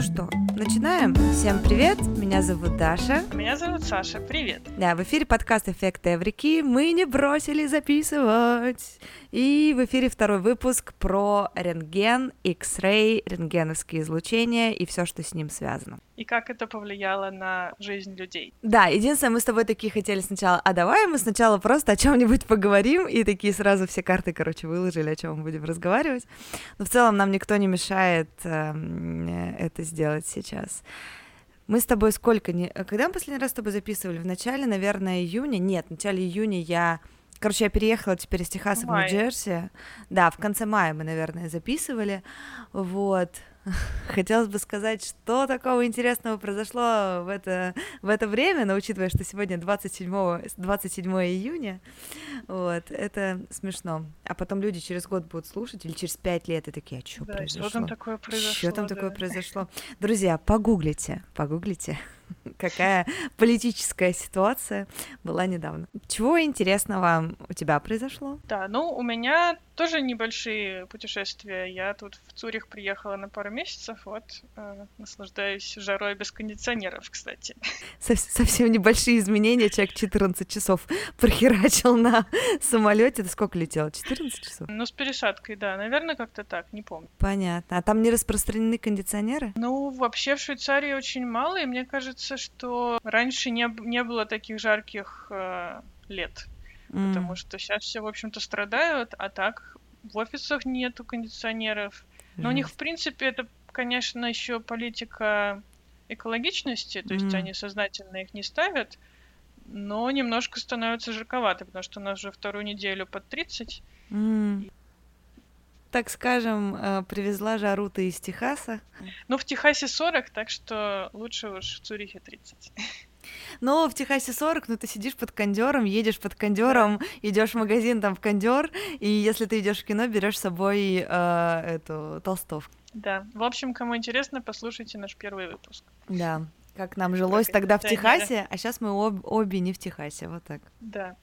Ну что, начинаем? Всем привет, меня зовут Даша. Меня зовут Саша, привет. Да, в эфире подкаст «Эффект Эврики». Мы не бросили записывать. И в эфире второй выпуск про рентген, X-ray, рентгеновские излучения и все, что с ним связано. И как это повлияло на жизнь людей. Да, единственное, мы с тобой такие хотели сначала, а давай мы сначала просто о чем-нибудь поговорим, и такие сразу все карты, короче, выложили, о чем мы будем разговаривать. Но в целом нам никто не мешает э, это сделать сейчас. Мы с тобой сколько не... Когда мы последний раз с тобой записывали? В начале, наверное, июня? Нет, в начале июня я Короче, я переехала теперь из Техаса в Нью-Джерси. Да, в конце мая мы, наверное, записывали. Вот. Хотелось бы сказать, что такого интересного произошло в это, в это время, но учитывая, что сегодня 27, 27 июня, вот, это смешно. А потом люди через год будут слушать, или через пять лет, и такие, а что да, произошло? Что там такое произошло? Что там да. такое произошло? Друзья, погуглите, погуглите какая политическая ситуация была недавно. Чего интересного у тебя произошло? Да, ну, у меня тоже небольшие путешествия. Я тут в Цюрих приехала на пару месяцев, вот, э, наслаждаюсь жарой без кондиционеров, кстати. Совсем, совсем небольшие изменения, человек 14 часов прохерачил на самолете. Ты сколько летел? 14 часов? Ну, с пересадкой, да, наверное, как-то так, не помню. Понятно. А там не распространены кондиционеры? Ну, вообще в Швейцарии очень мало, и мне кажется, что раньше не, не было таких жарких э, лет. Mm. Потому что сейчас все, в общем-то, страдают, а так в офисах нету кондиционеров. Но mm. у них, в принципе, это, конечно, еще политика экологичности, то есть mm. они сознательно их не ставят, но немножко становится жарковато, потому что у нас уже вторую неделю под 30. Mm. Так скажем, э, привезла жару ты из Техаса? Ну, в Техасе 40, так что лучше уж в Цюрихе 30. Но в Техасе 40, ну ты сидишь под кондером, едешь под кондером, идешь в магазин там в кондер, и если ты идешь в кино, берешь с собой э, эту толстовку. Да. В общем, кому интересно, послушайте наш первый выпуск. Да. Как нам жилось как тогда в Техасе, а сейчас мы об, обе не в Техасе, вот так. Да.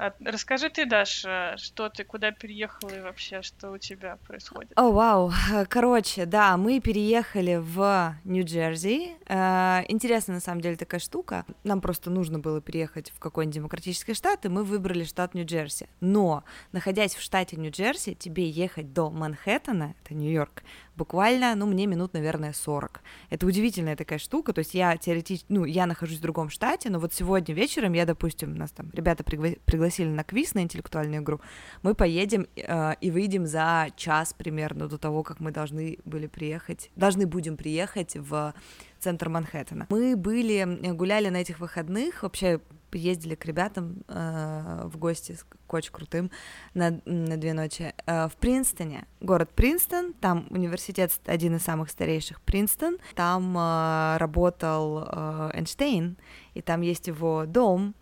А расскажи ты, Даша, что ты, куда переехала и вообще, что у тебя происходит? О, oh, вау. Wow. Короче, да, мы переехали в Нью-Джерси. Uh, интересная, на самом деле, такая штука. Нам просто нужно было переехать в какой-нибудь демократический штат, и мы выбрали штат Нью-Джерси. Но, находясь в штате Нью-Джерси, тебе ехать до Манхэттена, это Нью-Йорк, буквально, ну, мне минут, наверное, 40. Это удивительная такая штука, то есть я теоретически, ну, я нахожусь в другом штате, но вот сегодня вечером я, допустим, нас там ребята пригла- пригласили на квиз, на интеллектуальную игру, мы поедем э, и выйдем за час примерно до того, как мы должны были приехать, должны будем приехать в центр Манхэттена. Мы были, гуляли на этих выходных, вообще ездили к ребятам э, в гости к очень крутым на, на две ночи э, в Принстоне. Город Принстон, там университет один из самых старейших Принстон. Там э, работал э, Эйнштейн, и там есть его дом.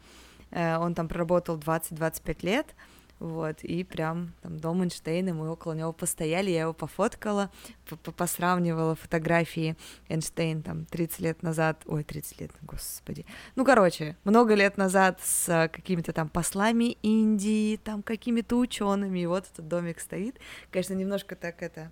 Э, он там проработал 20-25 лет. Вот, и прям там дом Эйнштейна, мы около него постояли, я его пофоткала, посравнивала фотографии Эйнштейн там 30 лет назад, ой, 30 лет, господи, ну, короче, много лет назад с какими-то там послами Индии, там какими-то учеными, и вот этот домик стоит, конечно, немножко так это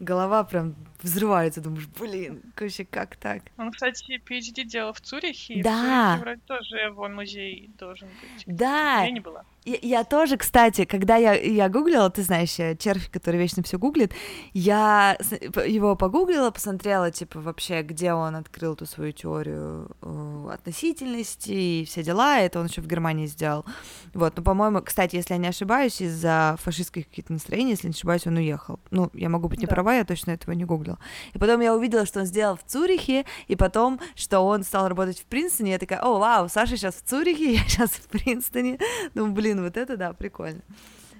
голова прям взрывается, думаешь, блин, короче, как так? Он, кстати, PhD делал в Цюрихе, и да. в Цюрихе вроде тоже его музей должен быть. Да. Я не была. Я, я тоже, кстати, когда я, я гуглила, ты знаешь, червь, который вечно все гуглит, я его погуглила, посмотрела, типа, вообще, где он открыл ту свою теорию э, относительности и все дела, это он еще в Германии сделал. Вот, ну, по-моему, кстати, если я не ошибаюсь, из-за фашистских каких-то настроений, если не ошибаюсь, он уехал. Ну, я могу быть не да. права, я точно этого не гуглила. И потом я увидела, что он сделал в Цюрихе, и потом, что он стал работать в Принстоне, я такая, о, вау, Саша сейчас в Цюрихе, я сейчас в Принстоне. Думаю, блин, блин, вот это да, прикольно.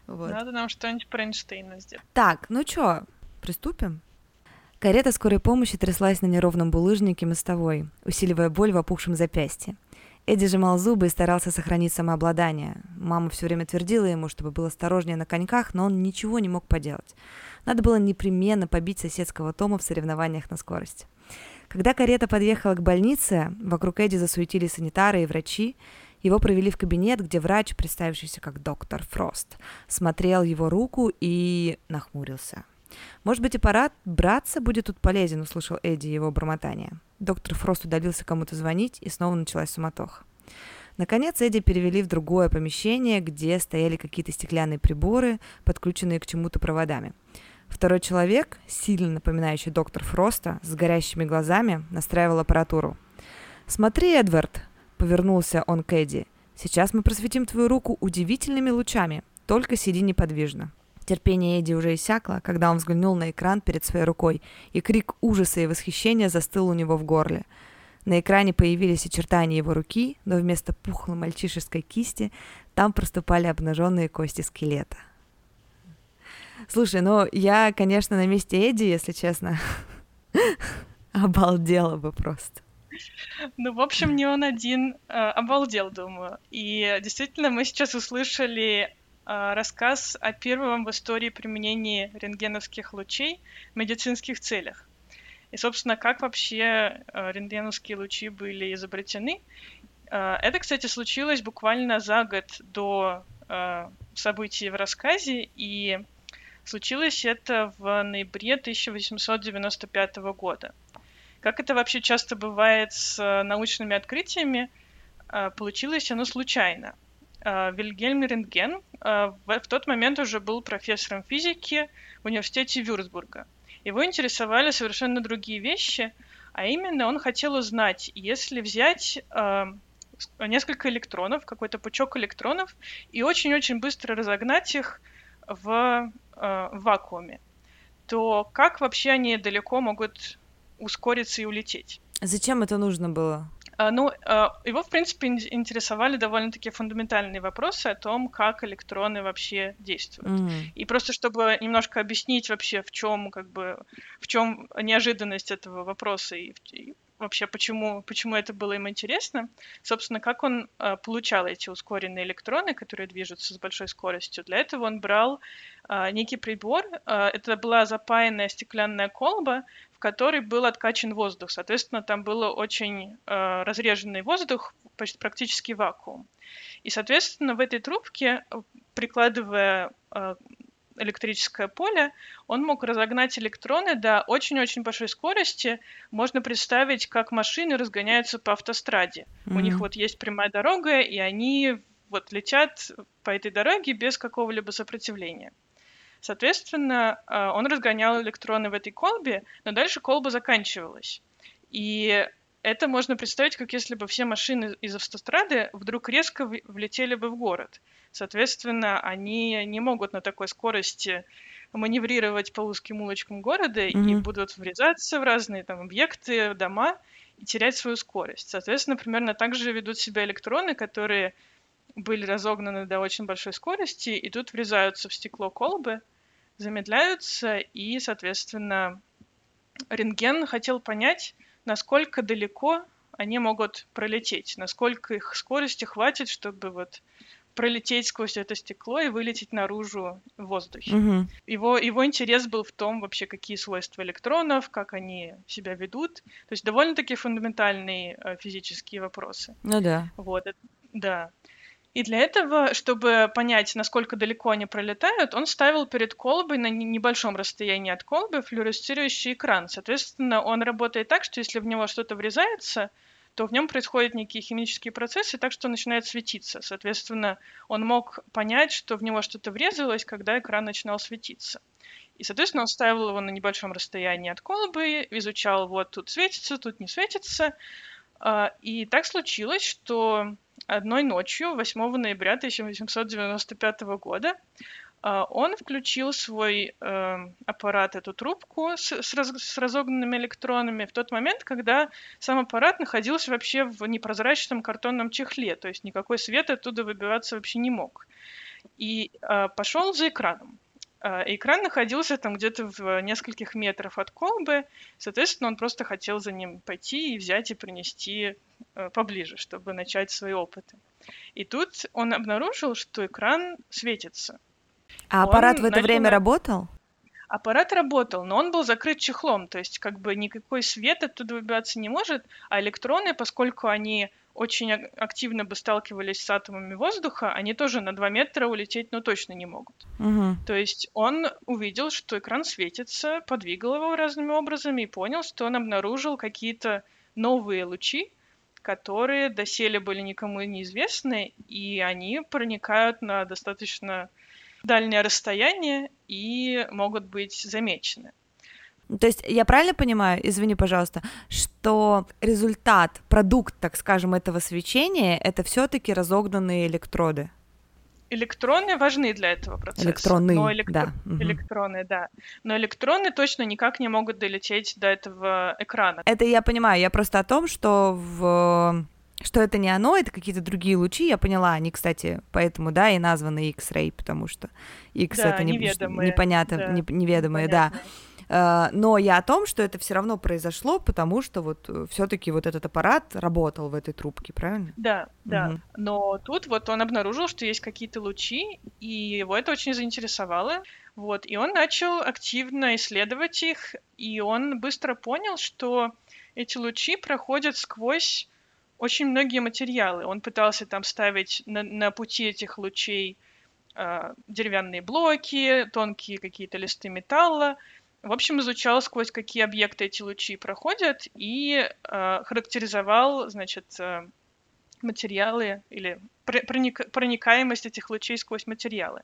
Вот. Надо нам что-нибудь про Эйнштейна сделать. Так, ну чё, приступим? Карета скорой помощи тряслась на неровном булыжнике мостовой, усиливая боль в опухшем запястье. Эдди сжимал зубы и старался сохранить самообладание. Мама все время твердила ему, чтобы был осторожнее на коньках, но он ничего не мог поделать. Надо было непременно побить соседского Тома в соревнованиях на скорость. Когда карета подъехала к больнице, вокруг Эдди засуетились санитары и врачи, его провели в кабинет, где врач, представившийся как доктор Фрост, смотрел его руку и нахмурился. «Может быть, аппарат браться будет тут полезен», — услышал Эдди его бормотание. Доктор Фрост удалился кому-то звонить, и снова началась суматоха. Наконец Эдди перевели в другое помещение, где стояли какие-то стеклянные приборы, подключенные к чему-то проводами. Второй человек, сильно напоминающий доктор Фроста, с горящими глазами, настраивал аппаратуру. «Смотри, Эдвард!» — повернулся он к Эдди. «Сейчас мы просветим твою руку удивительными лучами. Только сиди неподвижно». Терпение Эдди уже иссякло, когда он взглянул на экран перед своей рукой, и крик ужаса и восхищения застыл у него в горле — на экране появились очертания его руки, но вместо пухлой мальчишеской кисти там проступали обнаженные кости скелета. Слушай, ну я, конечно, на месте Эдди, если честно, обалдела бы просто. Ну, в общем, не он один э, обалдел, думаю. И действительно, мы сейчас услышали э, рассказ о первом в истории применении рентгеновских лучей в медицинских целях. И, собственно, как вообще э, рентгеновские лучи были изобретены? Это, кстати, случилось буквально за год до событий в рассказе, и случилось это в ноябре 1895 года. Как это вообще часто бывает с научными открытиями, получилось оно случайно. Вильгельм Рентген в тот момент уже был профессором физики в университете Вюрцбурга – его интересовали совершенно другие вещи, а именно он хотел узнать, если взять э, несколько электронов, какой-то пучок электронов, и очень-очень быстро разогнать их э, в вакууме, то как вообще они далеко могут ускориться и улететь? Зачем это нужно было? А, ну, а, его, в принципе, интересовали довольно-таки фундаментальные вопросы о том, как электроны вообще действуют. Mm-hmm. И просто чтобы немножко объяснить вообще, в чем как бы в чем неожиданность этого вопроса и, и вообще почему почему это было им интересно, собственно, как он э, получал эти ускоренные электроны, которые движутся с большой скоростью. Для этого он брал э, некий прибор. Э, это была запаянная стеклянная колба, в которой был откачан воздух. Соответственно, там был очень э, разреженный воздух, почти практически вакуум. И, соответственно, в этой трубке, прикладывая э, электрическое поле, он мог разогнать электроны до очень-очень большой скорости. Можно представить, как машины разгоняются по автостраде. Mm-hmm. У них вот есть прямая дорога, и они вот летят по этой дороге без какого-либо сопротивления. Соответственно, а, он разгонял электроны в этой колбе, но дальше колба заканчивалась. И это можно представить, как если бы все машины из автострады вдруг резко влетели бы в город. Соответственно, они не могут на такой скорости маневрировать по узким улочкам города mm-hmm. и будут врезаться в разные там объекты, дома и терять свою скорость. Соответственно, примерно так же ведут себя электроны, которые были разогнаны до очень большой скорости, и тут врезаются в стекло колбы, замедляются, и, соответственно, рентген хотел понять, насколько далеко они могут пролететь, насколько их скорости хватит, чтобы вот пролететь сквозь это стекло и вылететь наружу в воздухе. Угу. Его, его интерес был в том вообще, какие свойства электронов, как они себя ведут. То есть довольно-таки фундаментальные э, физические вопросы. Ну да. Вот, да. И для этого, чтобы понять, насколько далеко они пролетают, он ставил перед колбой на небольшом расстоянии от колбы флюоресцирующий экран. Соответственно, он работает так, что если в него что-то врезается, то в нем происходят некие химические процессы, так что он начинает светиться. Соответственно, он мог понять, что в него что-то врезалось, когда экран начинал светиться. И, соответственно, он ставил его на небольшом расстоянии от колбы, изучал, вот тут светится, тут не светится. А, и так случилось, что одной ночью, 8 ноября 1895 года, он включил свой э, аппарат, эту трубку с, с, раз, с разогнанными электронами в тот момент, когда сам аппарат находился вообще в непрозрачном картонном чехле, то есть никакой свет оттуда выбиваться вообще не мог. И э, пошел за экраном. Э, экран находился там где-то в нескольких метрах от колбы, соответственно, он просто хотел за ним пойти и взять и принести э, поближе, чтобы начать свои опыты. И тут он обнаружил, что экран светится. А аппарат он в это время работал? Аппарат работал, но он был закрыт чехлом, то есть как бы никакой свет оттуда выбиваться не может, а электроны, поскольку они очень активно бы сталкивались с атомами воздуха, они тоже на 2 метра улететь, ну, точно не могут. Угу. То есть он увидел, что экран светится, подвигал его разными образами и понял, что он обнаружил какие-то новые лучи, которые доселе были никому неизвестны, и они проникают на достаточно дальнее расстояние и могут быть замечены. То есть я правильно понимаю, извини, пожалуйста, что результат, продукт, так скажем, этого свечения это все-таки разогнанные электроды? Электроны важны для этого процесса. Электроны, но электро... да. Электроны, да. Но электроны точно никак не могут долететь до этого экрана. Это я понимаю, я просто о том, что в что это не оно, это какие-то другие лучи, я поняла, они, кстати, поэтому, да, и названы X-ray, потому что X да, это не, неведомые, непонятно, да, не, неведомые, да. Э, но я о том, что это все равно произошло, потому что вот э, все-таки вот этот аппарат работал в этой трубке, правильно? Да, да. Угу. Но тут вот он обнаружил, что есть какие-то лучи, и его это очень заинтересовало. Вот, и он начал активно исследовать их, и он быстро понял, что эти лучи проходят сквозь очень многие материалы. Он пытался там ставить на, на пути этих лучей э, деревянные блоки, тонкие какие-то листы металла, в общем, изучал, сквозь какие объекты эти лучи проходят, и э, характеризовал, значит, э, материалы или проник, проникаемость этих лучей сквозь материалы.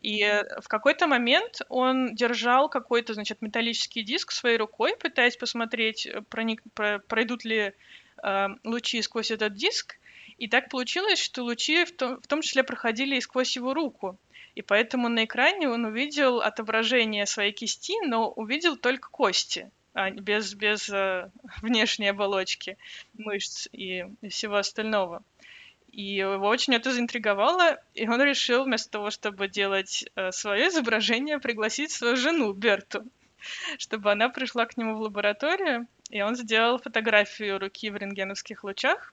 И в какой-то момент он держал какой-то, значит, металлический диск своей рукой, пытаясь посмотреть, проник, про, пройдут ли э, лучи сквозь этот диск. И так получилось, что лучи в том, в том числе проходили и сквозь его руку. И поэтому на экране он увидел отображение своей кисти, но увидел только кости, а без, без э, внешней оболочки мышц и, и всего остального. И его очень это заинтриговало, и он решил вместо того, чтобы делать э, свое изображение, пригласить свою жену Берту, чтобы она пришла к нему в лабораторию, и он сделал фотографию руки в рентгеновских лучах,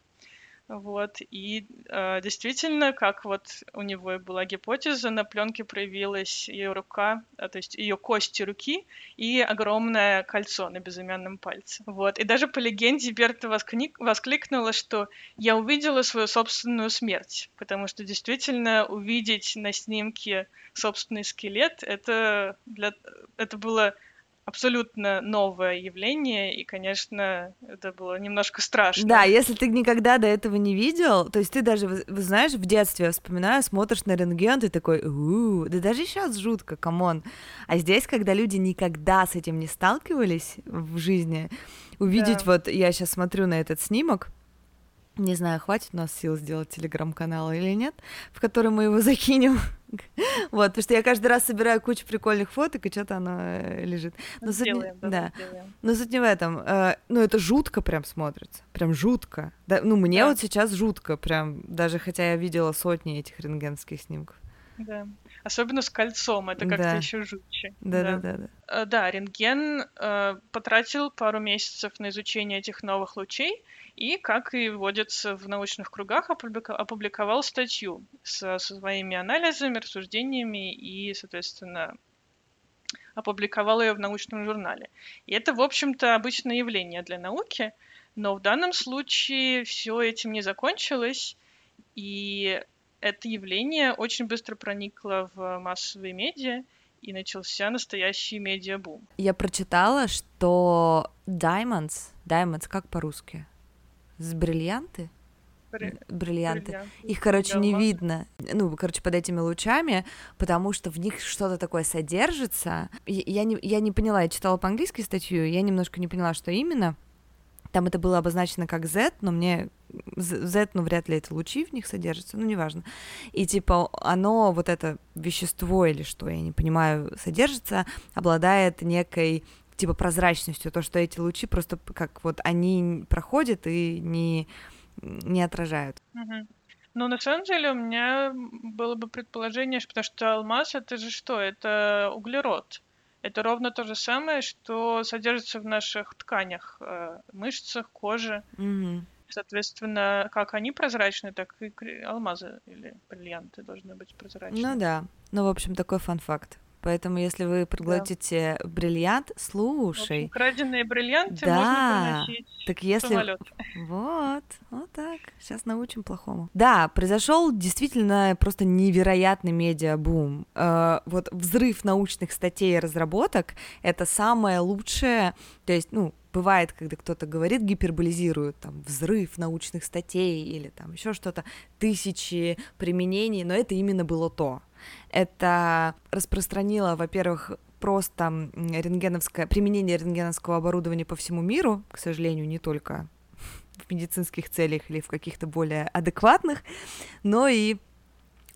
вот, и э, действительно, как вот у него была гипотеза, на пленке проявилась ее рука, а, то есть ее кости руки и огромное кольцо на безымянном пальце. Вот, и даже по легенде Берта восклик... воскликнула, что я увидела свою собственную смерть, потому что действительно увидеть на снимке собственный скелет, это, для... это было абсолютно новое явление, и, конечно, это было немножко страшно. Да, если ты никогда до этого не видел, то есть ты даже, вы знаешь, в детстве, я вспоминаю, смотришь на рентген, ты такой, у да даже сейчас жутко, come on. А здесь, когда люди никогда с этим не сталкивались в жизни, увидеть да. вот, я сейчас смотрю на этот снимок, не знаю, хватит у нас сил сделать телеграм-канал или нет, в который мы его закинем. вот, потому что я каждый раз собираю кучу прикольных фоток, и что-то оно э, лежит. Но сделаем, суть, да. Но суть не в этом. Э, ну, это жутко прям смотрится. Прям жутко. Да, ну, мне да. вот сейчас жутко, прям, даже хотя я видела сотни этих рентгенских снимков. Да. Особенно с кольцом, это как-то да. еще жутче. Да, да, да, да. Да, да рентген э, потратил пару месяцев на изучение этих новых лучей, и, как и водится в научных кругах, опубликовал статью со своими анализами, рассуждениями и, соответственно, опубликовал ее в научном журнале. И это, в общем-то, обычное явление для науки, но в данном случае все этим не закончилось, и это явление очень быстро проникло в массовые медиа, и начался настоящий медиабум. Я прочитала, что Diamonds, Diamonds как по-русски? с бриллианты. Бриллианты. Бриллианты. Их, короче, не видно. Ну, короче, под этими лучами, потому что в них что-то такое содержится. Я не, я не поняла, я читала по-английски статью, я немножко не поняла, что именно. Там это было обозначено как Z, но мне Z, ну, вряд ли это лучи в них содержатся, ну, неважно. И, типа, оно, вот это вещество или что, я не понимаю, содержится, обладает некой типа прозрачностью, то, что эти лучи просто как вот они проходят и не, не отражают. Угу. Ну, на самом деле, у меня было бы предположение, потому что алмаз это же что? Это углерод. Это ровно то же самое, что содержится в наших тканях, э, мышцах, коже. Угу. Соответственно, как они прозрачны, так и алмазы или бриллианты должны быть прозрачны. Ну да. Ну, в общем, такой фан-факт Поэтому, если вы проглотите да. бриллиант, слушай. Украденные бриллианты да. можно приносить так если... самолет. Вот, вот так. Сейчас научим плохому. Да, произошел действительно просто невероятный медиабум. Э, вот взрыв научных статей и разработок — это самое лучшее, то есть, ну, бывает, когда кто-то говорит, гиперболизирует, там, взрыв научных статей или там еще что-то, тысячи применений, но это именно было то. Это распространило, во-первых, просто рентгеновское, применение рентгеновского оборудования по всему миру, к сожалению, не только в медицинских целях или в каких-то более адекватных, но и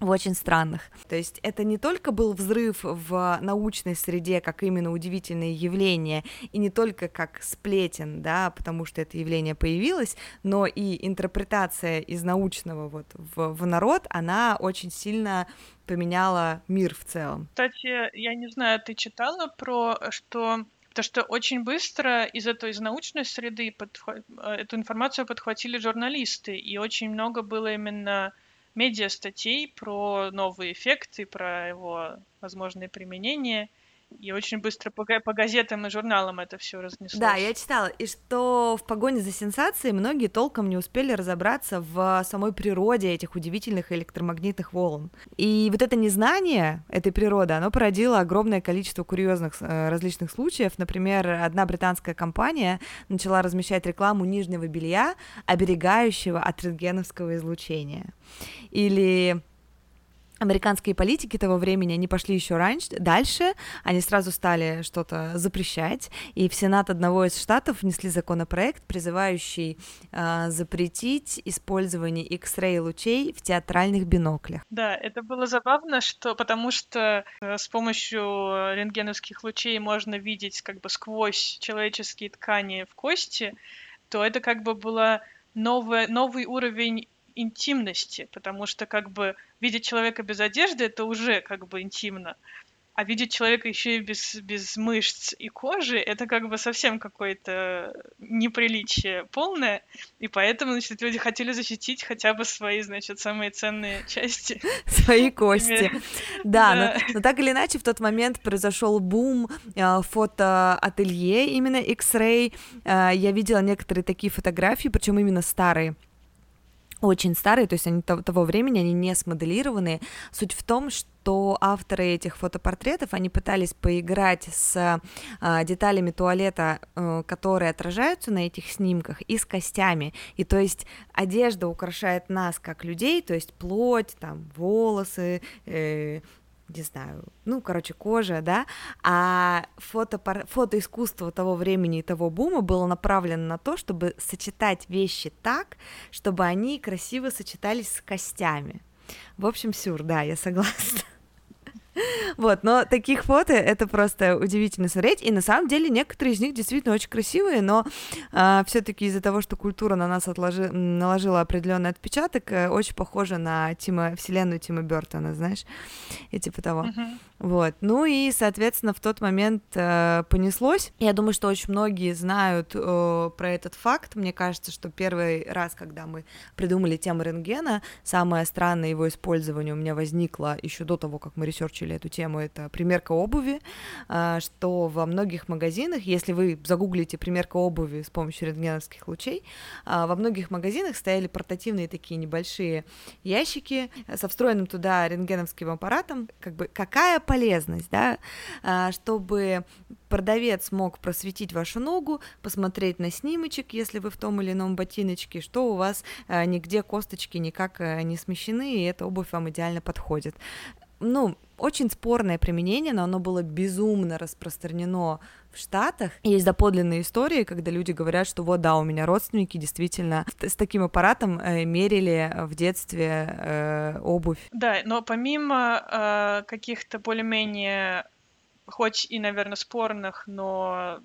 очень странных. То есть это не только был взрыв в научной среде, как именно удивительное явление, и не только как сплетен, да, потому что это явление появилось, но и интерпретация из научного вот в, в народ, она очень сильно поменяла мир в целом. Кстати, я не знаю, ты читала про, что то, что очень быстро из этой из научной среды подхва... Э, эту информацию подхватили журналисты, и очень много было именно медиа статей про новые эффекты, про его возможные применения — и очень быстро по, по газетам и журналам это все разнеслось. Да, я читала, и что в погоне за сенсацией многие толком не успели разобраться в самой природе этих удивительных электромагнитных волн. И вот это незнание этой природы, оно породило огромное количество курьезных э, различных случаев. Например, одна британская компания начала размещать рекламу нижнего белья, оберегающего от рентгеновского излучения. Или американские политики того времени, они пошли еще раньше, дальше, они сразу стали что-то запрещать, и в Сенат одного из штатов внесли законопроект, призывающий э, запретить использование X-ray лучей в театральных биноклях. Да, это было забавно, что потому что э, с помощью рентгеновских лучей можно видеть как бы сквозь человеческие ткани в кости, то это как бы было новое, новый уровень интимности, потому что как бы видеть человека без одежды это уже как бы интимно. А видеть человека еще и без, без мышц и кожи, это как бы совсем какое-то неприличие полное. И поэтому, значит, люди хотели защитить хотя бы свои, значит, самые ценные части. Свои кости. Да, но, но так или иначе, в тот момент произошел бум э, фотоателье, именно X-Ray. Э, я видела некоторые такие фотографии, причем именно старые очень старые, то есть они того времени, они не смоделированные. Суть в том, что авторы этих фотопортретов, они пытались поиграть с э, деталями туалета, э, которые отражаются на этих снимках, и с костями. И то есть одежда украшает нас как людей, то есть плоть, там волосы, э, не знаю, ну, короче, кожа, да, а фото, фотоискусство того времени и того бума было направлено на то, чтобы сочетать вещи так, чтобы они красиво сочетались с костями. В общем, сюр, да, я согласна. Вот, но таких фото это просто удивительно смотреть, и на самом деле некоторые из них действительно очень красивые, но э, все-таки из-за того, что культура на нас отложи, наложила определенный отпечаток, э, очень похоже на Тима, вселенную Тима Бертона, знаешь, и типа того. Uh-huh. Вот, ну и, соответственно, в тот момент э, понеслось. Я думаю, что очень многие знают э, про этот факт. Мне кажется, что первый раз, когда мы придумали тему рентгена, самое странное его использование у меня возникло еще до того, как мы ресерчили эту тему, это примерка обуви, э, что во многих магазинах, если вы загуглите примерка обуви с помощью рентгеновских лучей, э, во многих магазинах стояли портативные такие небольшие ящики со встроенным туда рентгеновским аппаратом, как бы какая полезность, да, а, чтобы продавец мог просветить вашу ногу, посмотреть на снимочек, если вы в том или ином ботиночке, что у вас а, нигде косточки никак а, не смещены, и эта обувь вам идеально подходит. Ну, очень спорное применение, но оно было безумно распространено в Штатах. Есть доподлинные истории, когда люди говорят, что вот да, у меня родственники действительно с таким аппаратом э, мерили в детстве э, обувь. Да, но помимо э, каких-то более-менее, хоть и, наверное, спорных, но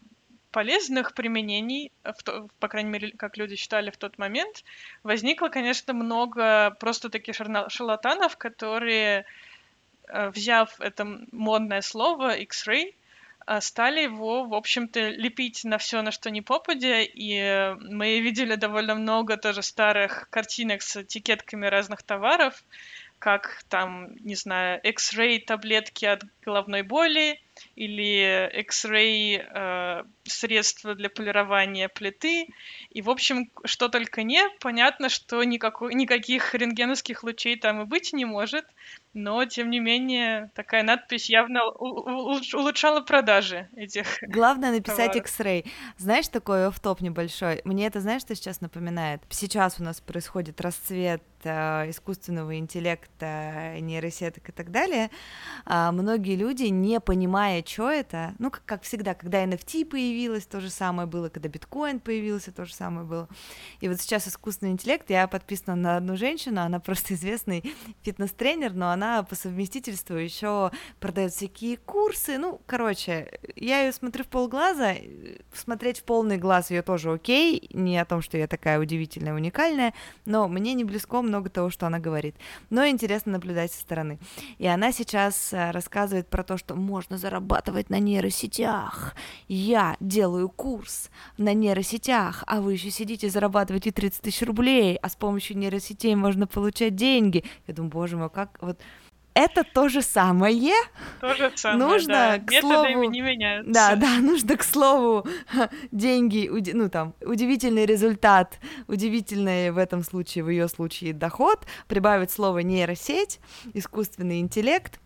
полезных применений, в то, по крайней мере, как люди считали в тот момент, возникло, конечно, много просто таких шарлатанов, которые, э, взяв это модное слово X-ray, а, стали его, в общем-то, лепить на все, на что не попадя, и мы видели довольно много тоже старых картинок с этикетками разных товаров, как там, не знаю, X-ray таблетки от головной боли или X-ray э, средства для полирования плиты. И, в общем, что только не, понятно, что никакой, никаких рентгеновских лучей там и быть не может, но, тем не менее, такая надпись явно улучшала продажи этих Главное написать X-ray. Знаешь, такой оф-топ небольшой? Мне это, знаешь, что сейчас напоминает? Сейчас у нас происходит расцвет искусственного интеллекта, нейросеток и так далее. А многие люди, не понимая, что это, ну, как, как всегда, когда NFT появилась, то же самое было, когда биткоин появился, то же самое было. И вот сейчас искусственный интеллект, я подписана на одну женщину, она просто известный фитнес-тренер, но она по совместительству еще продает всякие курсы. Ну, короче, я ее смотрю в полглаза, смотреть в полный глаз ее тоже окей, не о том, что я такая удивительная, уникальная, но мне не близко много того, что она говорит. Но интересно наблюдать со стороны. И она сейчас э, рассказывает про то, что можно зарабатывать на нейросетях. Я делаю курс на нейросетях, а вы еще сидите, зарабатываете 30 тысяч рублей, а с помощью нейросетей можно получать деньги. Я думаю, боже мой, как вот это то же самое. То же самое, нужно, да. К слову, не меняются. Да, да, нужно, к слову, деньги, ну там, удивительный результат, удивительный в этом случае, в ее случае доход, прибавить слово нейросеть, искусственный интеллект,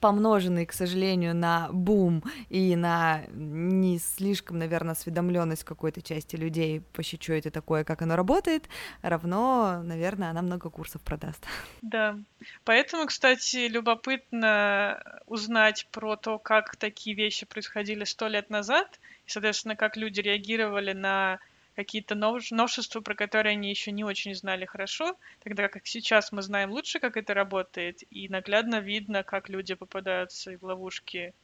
помноженный, к сожалению, на бум и на не слишком, наверное, осведомленность какой-то части людей, вообще, что это такое, как оно работает, равно, наверное, она много курсов продаст. Да. Поэтому, кстати, любопытно узнать про то, как такие вещи происходили сто лет назад, и, соответственно, как люди реагировали на какие-то новшества, про которые они еще не очень знали хорошо, тогда как сейчас мы знаем лучше, как это работает, и наглядно видно, как люди попадаются в ловушки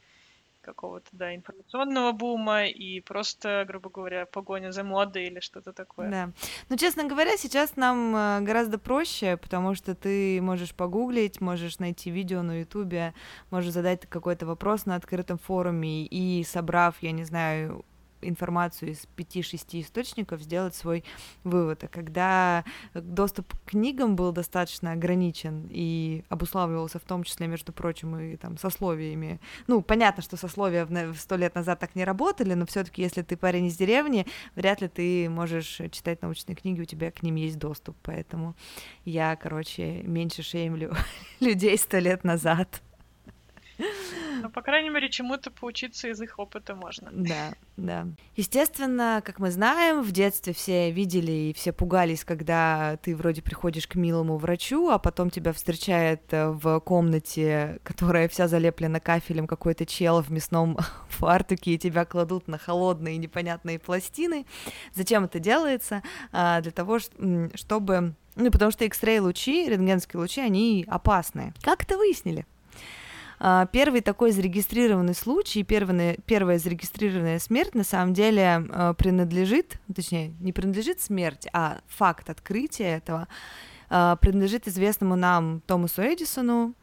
какого-то, да, информационного бума и просто, грубо говоря, погоня за модой или что-то такое. Да. Ну, честно говоря, сейчас нам э, гораздо проще, потому что ты можешь погуглить, можешь найти видео на Ютубе, можешь задать какой-то вопрос на открытом форуме и, собрав, я не знаю, информацию из 5-6 источников, сделать свой вывод. А когда доступ к книгам был достаточно ограничен и обуславливался в том числе, между прочим, и там сословиями, ну, понятно, что сословия в сто лет назад так не работали, но все таки если ты парень из деревни, вряд ли ты можешь читать научные книги, у тебя к ним есть доступ, поэтому я, короче, меньше шеймлю людей сто лет назад. Ну, по крайней мере, чему-то поучиться из их опыта можно. Да, да. Естественно, как мы знаем, в детстве все видели и все пугались, когда ты вроде приходишь к милому врачу, а потом тебя встречает э, в комнате, которая вся залеплена кафелем, какой-то чел в мясном фартуке, и тебя кладут на холодные непонятные пластины. Зачем это делается? А, для того, чтобы... Ну, потому что X-ray лучи, рентгенские лучи, они опасные. Как это выяснили? А, первый такой зарегистрированный случай, первая, первая зарегистрированная смерть на самом деле а, принадлежит, точнее, не принадлежит смерть, а факт открытия этого а, принадлежит известному нам Томасу Эдисону,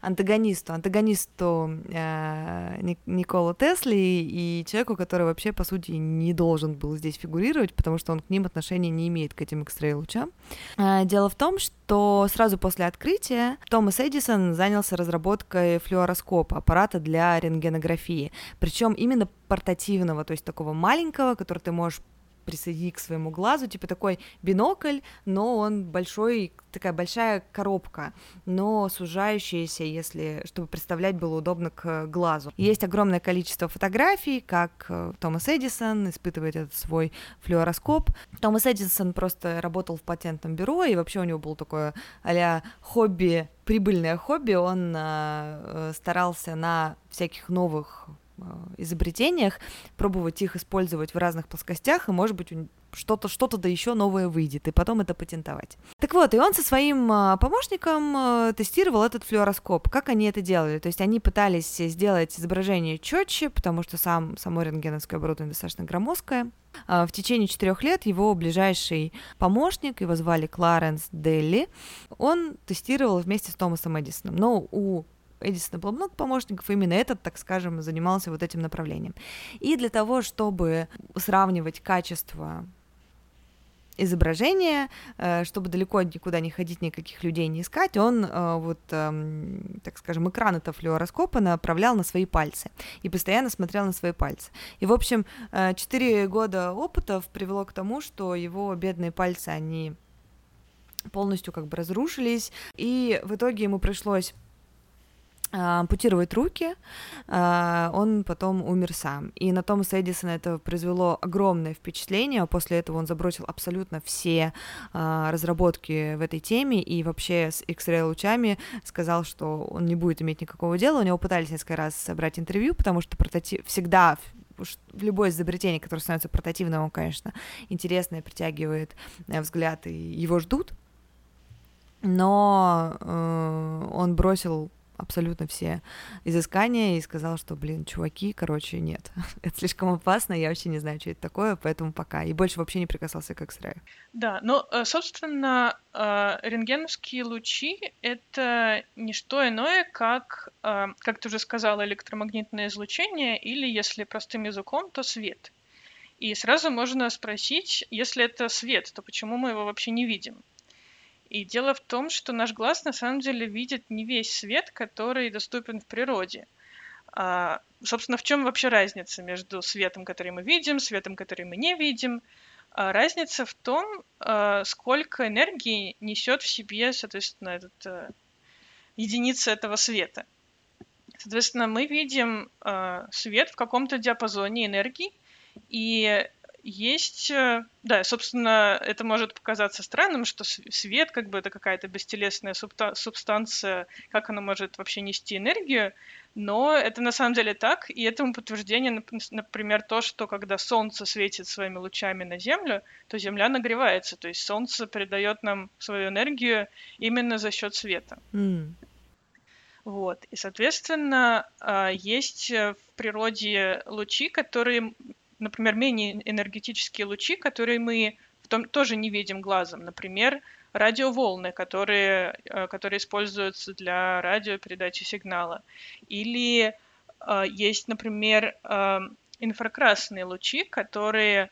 антагонисту, антагонисту э, Никола Тесли и человеку, который вообще, по сути, не должен был здесь фигурировать, потому что он к ним отношения не имеет, к этим X-ray лучам. Э, дело в том, что сразу после открытия Томас Эдисон занялся разработкой флюороскопа, аппарата для рентгенографии, причем именно портативного, то есть такого маленького, который ты можешь присоединить к своему глазу, типа такой бинокль, но он большой, такая большая коробка, но сужающаяся, если, чтобы представлять было удобно к глазу. Есть огромное количество фотографий, как э, Томас Эдисон испытывает этот свой флюороскоп. Томас Эдисон просто работал в патентном бюро, и вообще у него был такое а хобби, прибыльное хобби, он э, старался на всяких новых изобретениях, пробовать их использовать в разных плоскостях, и, может быть, что-то что-то да еще новое выйдет, и потом это патентовать. Так вот, и он со своим э, помощником э, тестировал этот флюороскоп. Как они это делали? То есть они пытались сделать изображение четче, потому что сам, само рентгеновское оборудование достаточно громоздкое. В течение четырех лет его ближайший помощник, его звали Кларенс Делли, он тестировал вместе с Томасом Эдисоном. Но у Эдисона было много помощников, именно этот, так скажем, занимался вот этим направлением. И для того, чтобы сравнивать качество изображение, э, чтобы далеко никуда не ходить, никаких людей не искать, он э, вот, эм, так скажем, экран этого флюороскопа направлял на свои пальцы и постоянно смотрел на свои пальцы. И, в общем, четыре года опытов привело к тому, что его бедные пальцы, они полностью как бы разрушились, и в итоге ему пришлось ампутировать руки, а, он потом умер сам. И на Томаса Эдисона это произвело огромное впечатление. После этого он забросил абсолютно все а, разработки в этой теме и вообще с X-ray лучами сказал, что он не будет иметь никакого дела. У него пытались несколько раз собрать интервью, потому что прототип всегда в любое изобретение, которое становится портативным, он, конечно, интересное, притягивает э, взгляд, и его ждут. Но э, он бросил абсолютно все изыскания и сказал, что, блин, чуваки, короче, нет, это слишком опасно, я вообще не знаю, что это такое, поэтому пока. И больше вообще не прикасался к X-ray. Да, ну, э, собственно, э, рентгеновские лучи — это не что иное, как, э, как ты уже сказала, электромагнитное излучение, или, если простым языком, то свет. И сразу можно спросить, если это свет, то почему мы его вообще не видим? И дело в том, что наш глаз на самом деле видит не весь свет, который доступен в природе. А, собственно, в чем вообще разница между светом, который мы видим, светом, который мы не видим? А, разница в том, а, сколько энергии несет в себе, соответственно, этот, а, единица этого света. Соответственно, мы видим а, свет в каком-то диапазоне энергии, и есть, э, да, собственно, это может показаться странным, что свет, как бы это какая-то бестелесная субстанция, как она может вообще нести энергию, но это на самом деле так, и этому подтверждение, например, то, что когда Солнце светит своими лучами на Землю, то Земля нагревается, то есть Солнце передает нам свою энергию именно за счет света. Mm. Вот. И, соответственно, а, есть в природе лучи, которые например, менее энергетические лучи, которые мы в том, тоже не видим глазом. Например, радиоволны, которые, э, которые используются для радиопередачи сигнала. Или э, есть, например, э, инфракрасные лучи, которые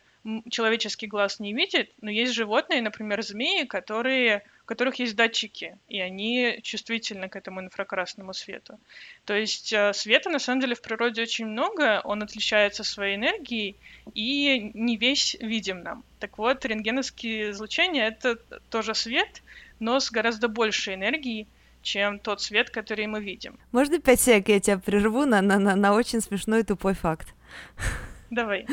человеческий глаз не видит, но есть животные, например, змеи, которые которых есть датчики, и они чувствительны к этому инфракрасному свету. То есть э, света на самом деле в природе очень много, он отличается своей энергией и не весь видим нам. Так вот, рентгеновские излучения — это тоже свет, но с гораздо большей энергией, чем тот свет, который мы видим. Можно пять сек, я тебя прерву на, на, на, на очень смешной тупой факт. Давай.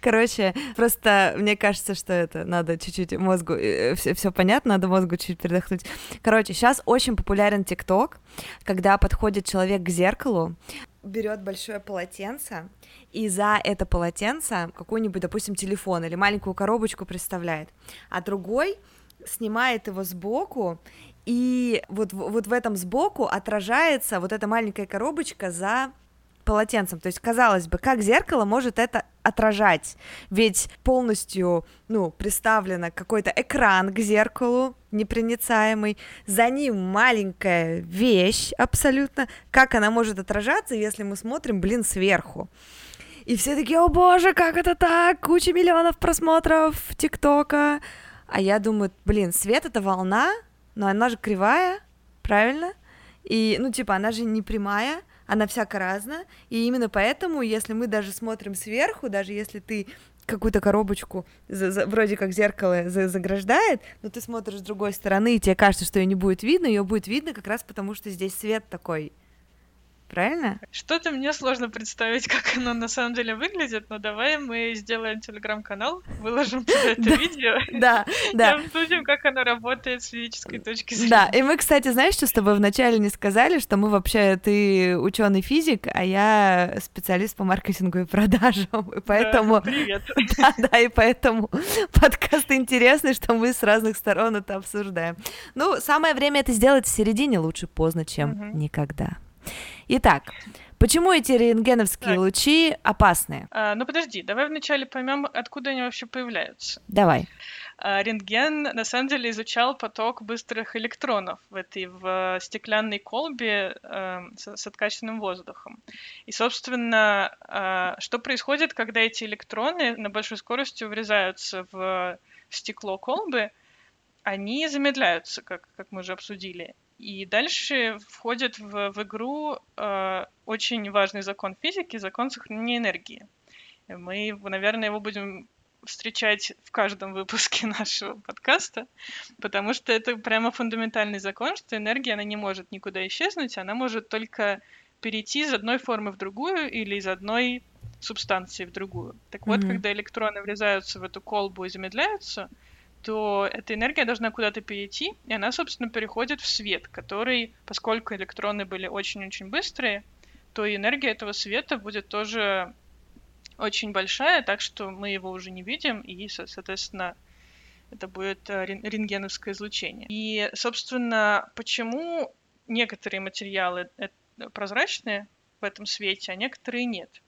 Короче, просто мне кажется, что это надо чуть-чуть мозгу, все, э, все понятно, надо мозгу чуть передохнуть. Короче, сейчас очень популярен ТикТок, когда подходит человек к зеркалу, берет большое полотенце и за это полотенце какой-нибудь, допустим, телефон или маленькую коробочку представляет, а другой снимает его сбоку и вот, вот в этом сбоку отражается вот эта маленькая коробочка за полотенцем. То есть, казалось бы, как зеркало может это отражать? Ведь полностью, ну, представлено какой-то экран к зеркалу, непроницаемый, за ним маленькая вещь абсолютно. Как она может отражаться, если мы смотрим, блин, сверху? И все такие, о боже, как это так? Куча миллионов просмотров ТикТока. А я думаю, блин, свет это волна, но она же кривая, правильно? И, ну, типа, она же не прямая, она всяко разная, и именно поэтому, если мы даже смотрим сверху, даже если ты какую-то коробочку за, за, вроде как зеркало за, заграждает, но ты смотришь с другой стороны, и тебе кажется, что ее не будет видно, ее будет видно как раз потому, что здесь свет такой правильно? Что-то мне сложно представить, как оно на самом деле выглядит, но давай мы сделаем телеграм-канал, выложим это видео. Да, да. И обсудим, как оно работает с физической точки зрения. Да, и мы, кстати, знаешь, что с тобой вначале не сказали, что мы вообще, ты ученый физик, а я специалист по маркетингу и продажам, и поэтому... привет. Да, да, и поэтому подкаст интересный, что мы с разных сторон это обсуждаем. Ну, самое время это сделать в середине, лучше поздно, чем никогда. Итак, почему эти рентгеновские Так. лучи опасны? А, ну подожди, давай вначале поймем, откуда они вообще появляются. Давай. А, Рентген на самом деле изучал поток быстрых электронов в этой в стеклянной колбе э, с, с откачанным воздухом. И, собственно, а, что происходит, когда эти электроны на большой скорости врезаются в стекло колбы? Они замедляются, как, как мы уже обсудили. И дальше входит в, в игру э, очень важный закон физики, закон сохранения энергии. Мы, наверное, его будем встречать в каждом выпуске нашего подкаста, потому что это прямо фундаментальный закон, что энергия, она не может никуда исчезнуть, она может только перейти из одной формы в другую или из одной субстанции в другую. Так вот, Мгм. когда электроны врезаются в эту колбу и замедляются, то эта энергия должна куда-то перейти, и она, собственно, переходит в свет, который, поскольку электроны были очень-очень быстрые, то и энергия этого света будет тоже очень большая, так что мы его уже не видим, и, со- соответственно, это будет э, рен- рентгеновское излучение. И, собственно, почему некоторые материалы э, прозрачные в этом свете, а некоторые нет?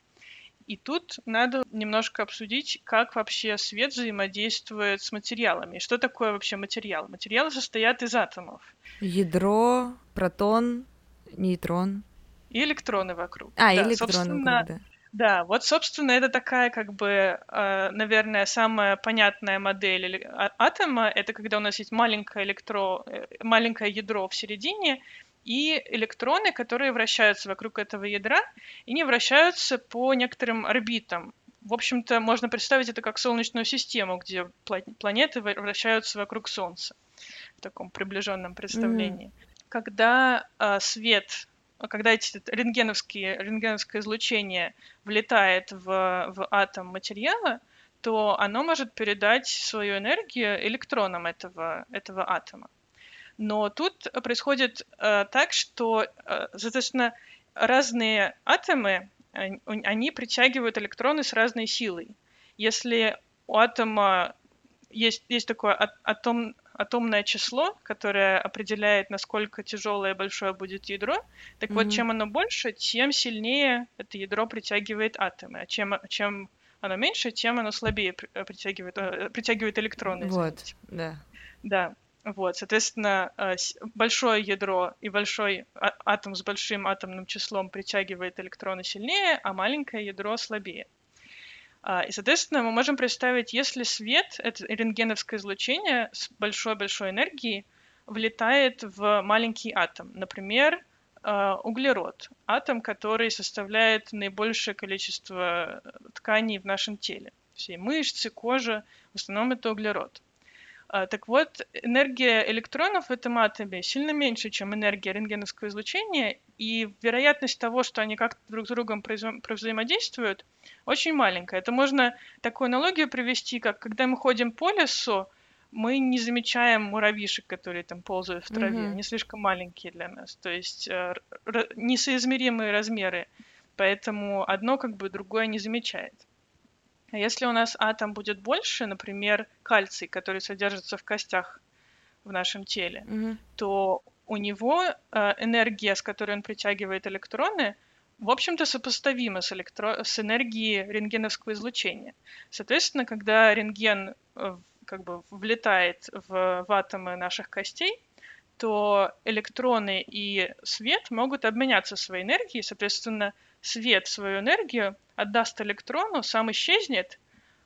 И тут надо немножко обсудить, как вообще свет взаимодействует с материалами. Что такое вообще материал? Материалы состоят из атомов Ядро, протон, нейтрон. и электроны вокруг. А, Да, электроны. собственно, вокруг, да. Да, вот, собственно, это такая, как бы, э, наверное, самая понятная модель а- атома. Это когда у нас есть маленькое, электро, э, маленькое ядро в середине и электроны, которые вращаются вокруг этого ядра и не вращаются по некоторым орбитам. В общем-то, можно представить это как Солнечную систему, где пла- планеты вра- вращаются вокруг Солнца в таком приближенном представлении. Когда э, свет, когда эти рентгеновские, рентгеновское излучение влетает в, в атом материала, то оно может передать свою энергию электронам этого, этого атома. Но тут происходит э, так, что, э, соответственно, разные атомы, они, они притягивают электроны с разной силой. Если у атома есть, есть такое а- атом, атомное число, которое определяет, насколько тяжелое и большое будет ядро, так вот, Мгм. чем оно больше, тем сильнее это ядро притягивает атомы. А чем, чем оно меньше, тем оно слабее э, притягивает, э, притягивает электроны. Вот, да. Да, вот, соответственно, э, большое ядро и большой а- атом с большим атомным числом притягивает электроны сильнее, а маленькое ядро слабее. А, И, соответственно, мы можем представить, если свет, это рентгеновское излучение с большой-большой энергией, влетает в маленький атом, например, э, углерод, атом, который составляет наибольшее количество э, тканей в нашем теле. Все мышцы, кожа, в основном это углерод. А, Так вот, энергия электронов в этом атоме сильно меньше, чем энергия рентгеновского излучения, и вероятность того, что они как-то друг с другом взаимодействуют, очень маленькая. Это можно такую аналогию привести, как когда мы ходим по лесу, мы не замечаем муравьишек, которые там ползают в траве. Мгм. Они слишком маленькие для нас. То есть э, несоизмеримые размеры. Поэтому одно как бы другое не замечает. А если у нас атом будет больше, например, кальций, который содержится в костях в нашем теле, Мгм. то у него э, энергия, с которой он притягивает электроны, в общем-то сопоставима с, электро... с энергией рентгеновского излучения. Соответственно, когда рентген э, как бы влетает в, в атомы наших костей, то электроны и свет могут обменяться своей энергией. Соответственно, свет свою энергию отдаст электрону, сам исчезнет,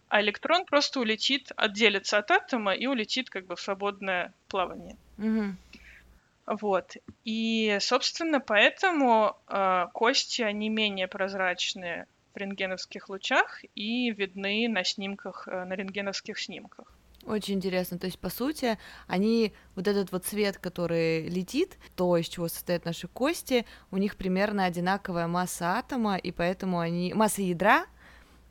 а электрон просто улетит, отделится от атома и улетит как бы в свободное плавание. Мгм. Вот. И, собственно, поэтому э, кости, они менее прозрачные в рентгеновских лучах и видны на снимках, э, на рентгеновских снимках. Очень интересно. То есть, по сути, они, вот этот вот цвет, который летит, то, из чего состоят наши кости, у них примерно одинаковая масса атома, и поэтому они... Масса ядра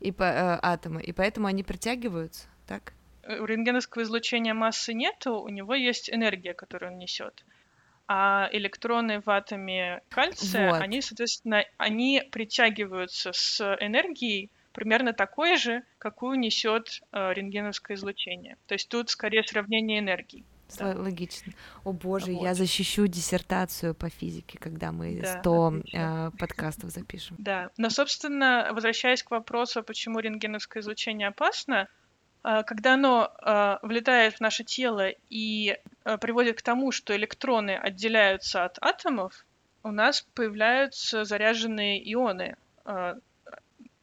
и по, э, атома, и поэтому они притягиваются, так? Э, У рентгеновского излучения массы нету, у него есть энергия, которую он несет. А электроны в атоме кальция, Вот. они, соответственно, они притягиваются с энергией примерно такой же, какую несет э, рентгеновское излучение. То есть тут скорее сравнение энергий. Да. Логично. О боже, вот. я защищу диссертацию по физике, когда мы да, 100 э, подкастов запишем. Да, но, собственно, возвращаясь к вопросу, почему рентгеновское излучение опасно, э, когда оно э, влетает в наше тело и э, приводит к тому, что электроны отделяются от атомов, у нас появляются заряженные ионы э,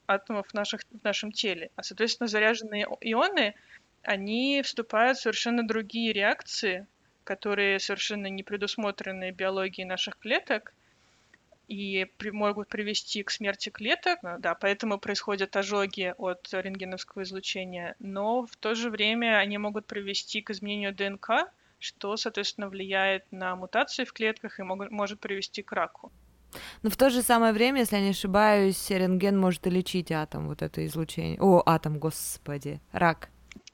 атомов в, наших, в нашем теле. А, соответственно, заряженные ионы — они вступают в совершенно другие реакции, которые совершенно не предусмотрены биологией наших клеток и при, могут привести к смерти клеток. Да, поэтому происходят ожоги от рентгеновского излучения, но в то же время они могут привести к изменению ДНК, что, соответственно, влияет на мутации в клетках и могут, может привести к раку. Но в то же самое время, если я не ошибаюсь, рентген может и лечить атом, вот это излучение. О, атом, господи, рак.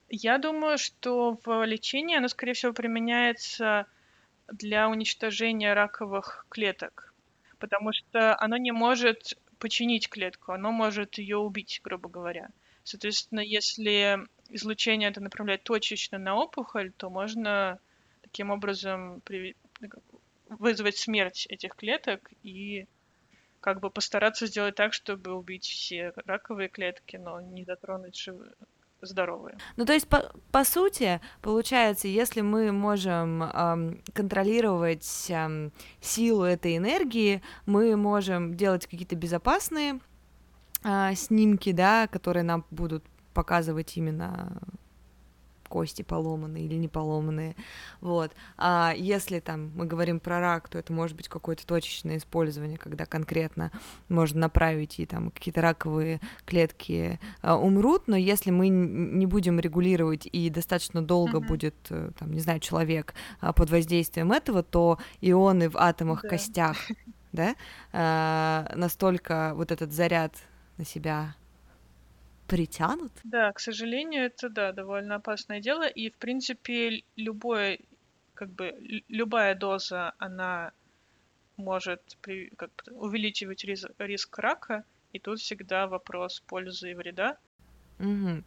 Я думаю, что в лечении оно, скорее всего, применяется для уничтожения раковых клеток, потому что оно не может починить клетку, оно может ее убить, грубо говоря. Соответственно, если излучение это направлять точечно на опухоль, то можно таким образом вызвать смерть этих клеток и как бы постараться сделать так, чтобы убить все раковые клетки, но не затронуть живые здоровые. Ну, то есть, по, по сути, получается, если мы можем эм, контролировать эм, силу этой энергии, мы можем делать какие-то безопасные э, снимки, да, которые нам будут показывать именно кости поломанные или не поломанные, вот. А если там мы говорим про рак, то это может быть какое-то точечное использование, когда конкретно можно направить и там какие-то раковые клетки а, умрут, но если мы не будем регулировать и достаточно долго mm-hmm. будет, э, там, не знаю, человек а, под воздействием этого, то ионы в атомах да. костях, да, а, настолько вот этот заряд на себя притянут? Да, к сожалению, это, да, довольно опасное дело, и, в принципе, любое, как бы, любая доза, она может при, как, увеличивать риск, риск рака, и тут всегда вопрос пользы и вреда. Угу.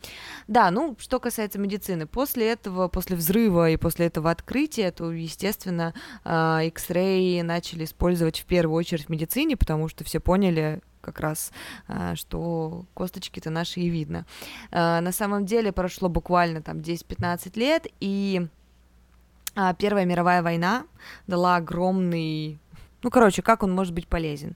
Да, ну, что касается медицины, после этого, после взрыва и после этого открытия, то, естественно, а, X-ray начали использовать в первую очередь в медицине, потому что все поняли, как раз, а, что косточки-то наши и видно. А, на самом деле прошло буквально там 10-15 лет, и а, Первая мировая война дала огромный... Ну, короче, как он может быть полезен?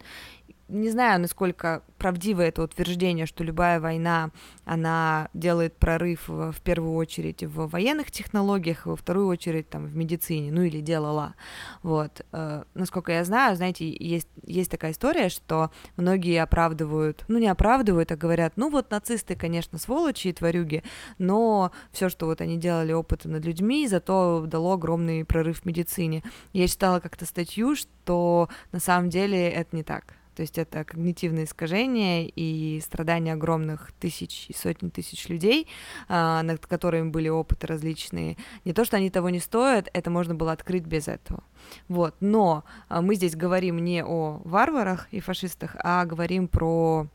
Не знаю, насколько правдиво это утверждение, что любая война, она делает прорыв в, первую очередь в военных технологиях, во вторую очередь там в медицине, ну или делала. Вот. Э, насколько я знаю, знаете, есть, есть такая история, что многие оправдывают, ну не оправдывают, а говорят, ну вот нацисты, конечно, сволочи и тварюги, но все, что вот они делали опыты над людьми, зато дало огромный прорыв в медицине. Я читала как-то статью, что на самом деле это не так то есть это когнитивные искажения и страдания огромных тысяч и сотен тысяч людей, а, над которыми были опыты различные. Не то, что они того не стоят, это можно было открыть без этого. Вот. Но а, мы здесь говорим не о варварах и фашистах, а говорим про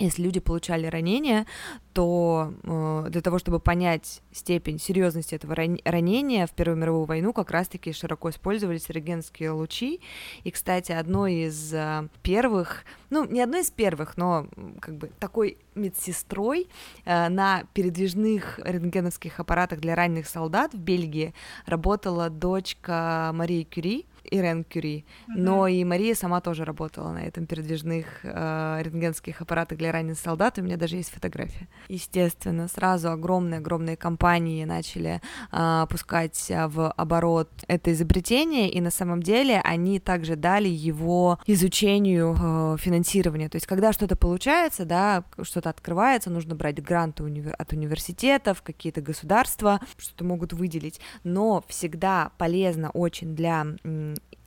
если люди получали ранения, то э, для того, чтобы понять степень серьезности этого ранения в Первую мировую войну, как раз-таки широко использовались рентгенские лучи. И, кстати, одной из э, первых, ну, не одной из первых, но как бы такой медсестрой э, на передвижных рентгеновских аппаратах для раненых солдат в Бельгии работала дочка Марии Кюри, Ирен Кюри, mm-hmm. но и Мария сама тоже работала на этом передвижных э, рентгенских аппаратах для раненых солдат, у меня даже есть фотография. Естественно, сразу огромные-огромные компании начали э, пускать в оборот это изобретение, и на самом деле они также дали его изучению э, финансирования. То есть, когда что-то получается, да, что-то открывается, нужно брать гранты универ- от университетов, какие-то государства, что-то могут выделить, но всегда полезно очень для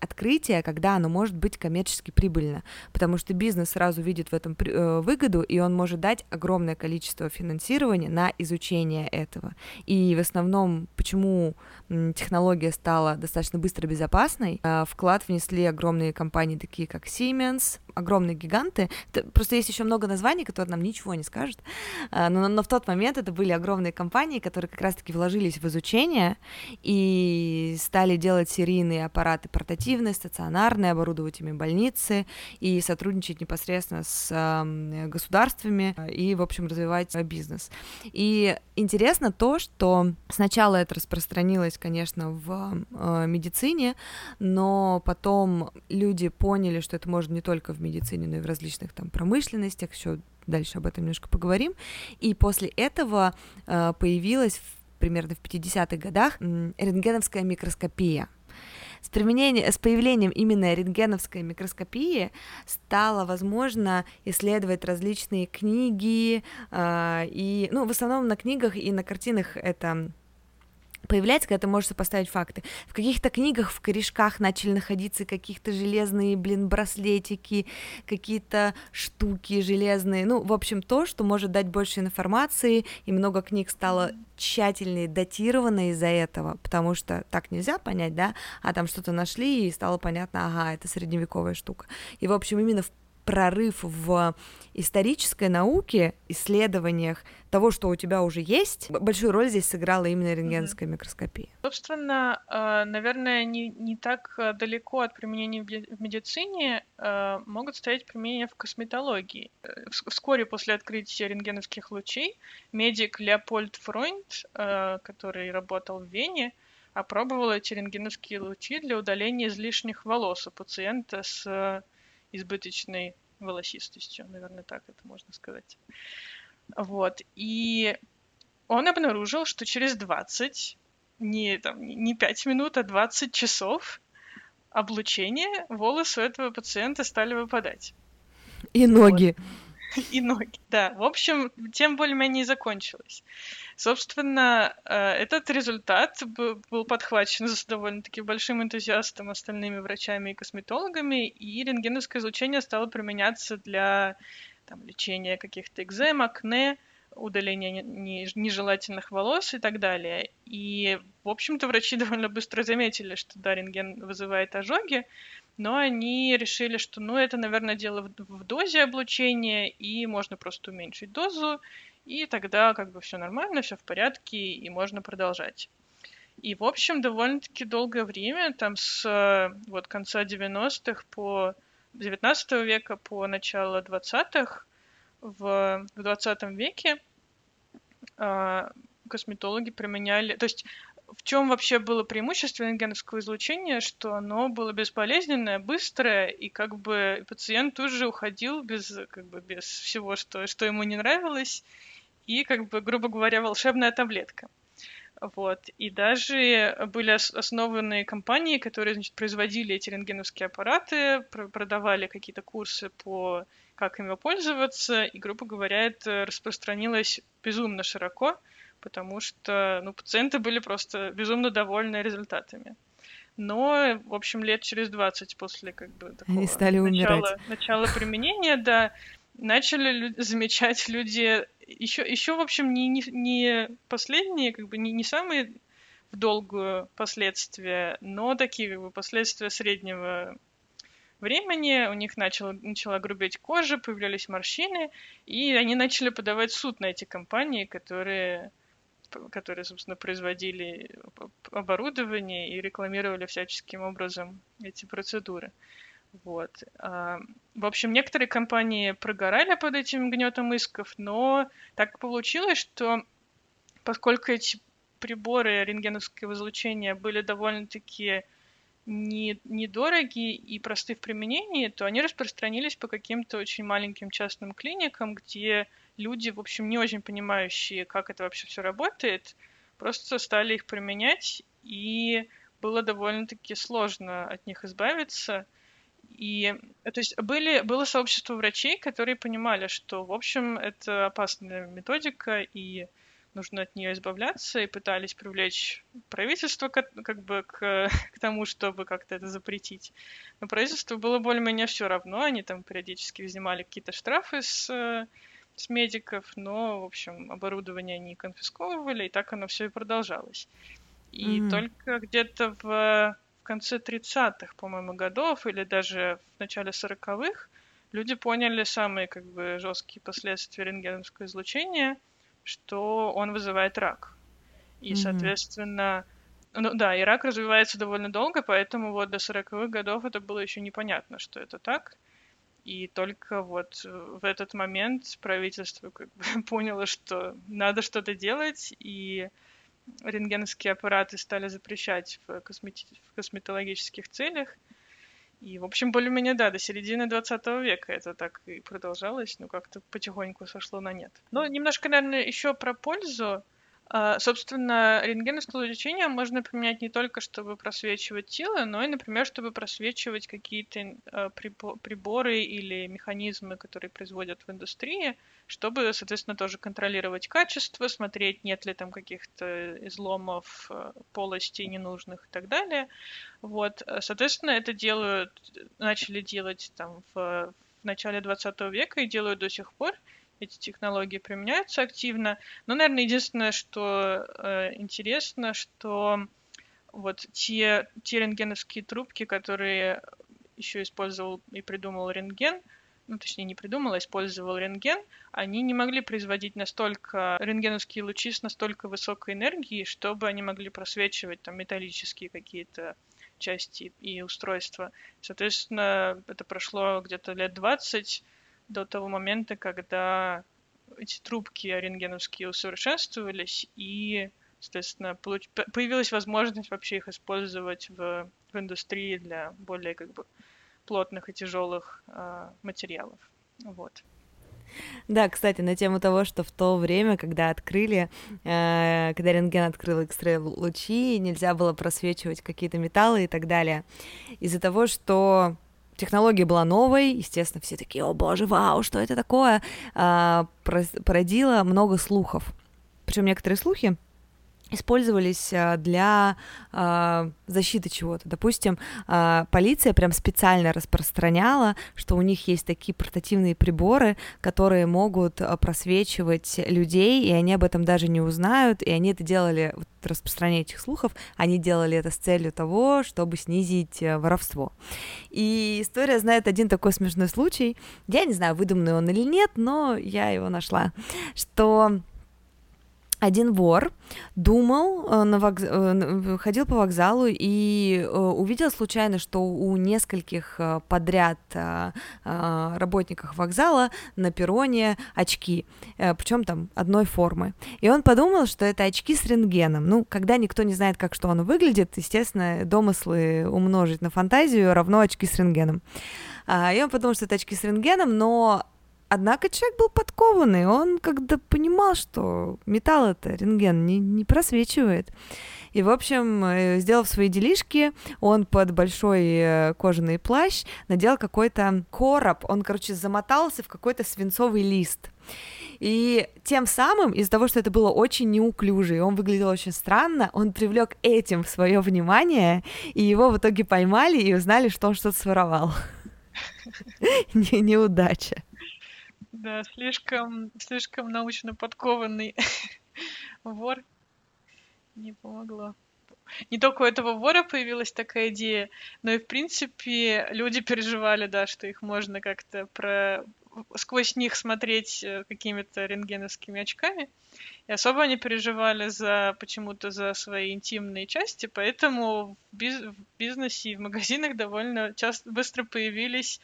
открытие, когда оно может быть коммерчески прибыльно, потому что бизнес сразу видит в этом э, выгоду, и он может дать огромное количество финансирования на изучение этого. И в основном, почему технология стала достаточно быстро безопасной, э, вклад внесли огромные компании, такие как Siemens, огромные гиганты. Просто есть еще много названий, которые нам ничего не скажут, э, но, но в тот момент это были огромные компании, которые как раз-таки вложились в изучение и стали делать серийные аппараты портативные, стационарные, оборудовать ими больницы и сотрудничать непосредственно с э, государствами и, в общем, развивать бизнес. И интересно то, что сначала это распространилось, конечно, в э, медицине, но потом люди поняли, что это можно не только в медицине, но и в различных там промышленностях, еще дальше об этом немножко поговорим. И после этого э, появилась примерно в 50-х годах рентгеновская микроскопия. С, применением, с появлением именно рентгеновской микроскопии стало возможно исследовать различные книги, э, и, ну, в основном на книгах и на картинах это появляется, когда ты можешь сопоставить факты. В каких-то книгах в корешках начали находиться каких-то железные, блин, браслетики, какие-то штуки железные. Ну, в общем, то, что может дать больше информации, и много книг стало тщательнее датировано из-за этого, потому что так нельзя понять, да, а там что-то нашли, и стало понятно, ага, это средневековая штука. И, в общем, именно в прорыв в исторической науке, исследованиях того, что у тебя уже есть, большую роль здесь сыграла именно рентгенская mm-hmm. микроскопия. Собственно, э, наверное, не, не так э, далеко от применения в медицине э, могут стоять применения в косметологии. Вскоре после открытия рентгеновских лучей медик Леопольд Фройнд, который работал в Вене, опробовал эти рентгеновские лучи для удаления излишних волос у пациента с избыточной волосистостью, наверное, так это можно сказать. Вот. И он обнаружил, что через 20, не, там, не 5 минут, а 20 часов облучения волосы у этого пациента стали выпадать. И ноги. Вот. и ноги. Да, в общем, тем более-менее и закончилось. Собственно, э, этот результат был подхвачен с довольно-таки большим энтузиастом остальными врачами и косметологами, и рентгеновское излучение стало применяться для там, лечения каких-то экзем, акне, удаления нежелательных волос и так далее. И, в общем-то, врачи довольно быстро заметили, что да, рентген вызывает ожоги, но они решили, что, ну, это, наверное, дело в, дозе облучения, и можно просто уменьшить дозу, и тогда как бы все нормально, все в порядке, и можно продолжать. И, в общем, довольно-таки долгое время, там с вот конца 90-х по 19 века по начало 20-х, в, в 20 веке э, косметологи применяли... То есть в чем вообще было преимущество рентгеновского излучения, что оно было бесполезненное, быстрое, и как бы пациент тут же уходил без, как бы, без всего, что, что ему не нравилось, и, как бы, грубо говоря, волшебная таблетка. Вот. И даже были основаны компании, которые значит, производили эти рентгеновские аппараты, продавали какие-то курсы по как ими пользоваться, и, грубо говоря, это распространилось безумно широко потому что ну, пациенты были просто безумно довольны результатами. Но, в общем, лет через 20 после как бы такого Они стали начала, умирать. начала применения, да, начали лю- замечать люди еще, еще, в общем, не, не, не последние, как бы не, не самые в долгую последствия, но такие как бы последствия среднего времени, у них начала, начала грубеть кожа, появлялись морщины, и они начали подавать суд на эти компании, которые которые, собственно, производили оборудование и рекламировали всяческим образом эти процедуры. Вот. А, в общем, некоторые компании прогорали под этим гнетом исков, но так получилось, что поскольку эти приборы рентгеновского излучения были довольно-таки не, недорогие и просты в применении, то они распространились по каким-то очень маленьким частным клиникам, где люди, в общем, не очень понимающие, как это вообще все работает, просто стали их применять, и было довольно-таки сложно от них избавиться. И, то есть, были, было сообщество врачей, которые понимали, что, в общем, это опасная методика, и нужно от нее избавляться, и пытались привлечь правительство как, как бы к, к тому, чтобы как-то это запретить. Но правительству было более-менее все равно, они там периодически взимали какие-то штрафы с, с медиков, но, в общем, оборудование они конфисковывали, и так оно все и продолжалось. И mm-hmm. только где-то в, в конце 30-х, по-моему, годов, или даже в начале 40-х, люди поняли самые как бы жесткие последствия рентгеновского излучения — что он вызывает рак. И, mm-hmm. соответственно, ну да, и рак развивается довольно долго, поэтому вот до 40-х годов это было еще непонятно, что это так. И только вот в этот момент правительство как бы поняло, что надо что-то делать, и рентгеновские аппараты стали запрещать в, космети- в косметологических целях. И, в общем, более-менее, да, до середины 20 века это так и продолжалось, но как-то потихоньку сошло на нет. Но немножко, наверное, еще про пользу. А, собственно, рентгеновское лечение можно применять не только, чтобы просвечивать тело, но и, например, чтобы просвечивать какие-то а, приборы или механизмы, которые производят в индустрии, чтобы, соответственно, тоже контролировать качество, смотреть, нет ли там каких-то изломов, а, полостей ненужных и так далее. Вот, соответственно, это делают, начали делать там в, в начале 20 века и делают до сих пор эти технологии применяются активно. Но, наверное, единственное, что э, интересно, что вот те, те рентгеновские трубки, которые еще использовал и придумал рентген, ну, точнее, не придумал, а использовал рентген, они не могли производить настолько рентгеновские лучи с настолько высокой энергией, чтобы они могли просвечивать там металлические какие-то части и устройства. Соответственно, это прошло где-то лет 20, до того момента, когда эти трубки рентгеновские усовершенствовались, и, соответственно, получ... появилась возможность вообще их использовать в, в индустрии для более как бы плотных и тяжелых э, материалов. Вот. Да, кстати, на тему того, что в то время, когда открыли, э, когда рентген открыл X-ray лучи, нельзя было просвечивать какие-то металлы и так далее, из-за того, что технология была новой, естественно, все такие, о боже, вау, что это такое, а, породило много слухов. Причем некоторые слухи использовались а, для э, защиты чего-то. Допустим, э, полиция прям специально распространяла, что у них есть такие портативные приборы, которые могут просвечивать людей, и они об этом даже не узнают, и они это делали, вот, распространение этих слухов, они делали это с целью того, чтобы снизить э, воровство. И история знает один такой смешной случай, я не знаю, выдуманный он или нет, но я его нашла, что один вор думал, э, на вокз... Э, ходил по вокзалу и э, увидел случайно, что у нескольких подряд работников вокзала на перроне очки, причем там одной формы. И он подумал, что это очки с рентгеном. Ну, когда никто не знает, как что оно выглядит, естественно, домыслы умножить на фантазию равно очки с рентгеном. А, и он подумал, что это очки с рентгеном, но Однако человек был подкованный, он когда понимал, что металл это рентген не, не просвечивает. И, в общем, э, сделав свои делишки, он под большой э, кожаный плащ надел какой-то короб, он, короче, замотался в какой-то свинцовый лист. И тем самым, из-за того, что это было очень неуклюже, и он выглядел очень странно, он привлек этим свое внимание, и его в итоге поймали и узнали, что он что-то своровал. Неудача. Да, слишком, слишком научно подкованный вор. Не помогло. Не только у этого вора появилась такая идея, но и, в принципе, люди переживали, да, что их можно как-то про... сквозь них смотреть э, какими-то рентгеновскими очками. И особо они переживали за почему-то за свои интимные части, поэтому в, биз... в бизнесе и в магазинах довольно часто быстро появились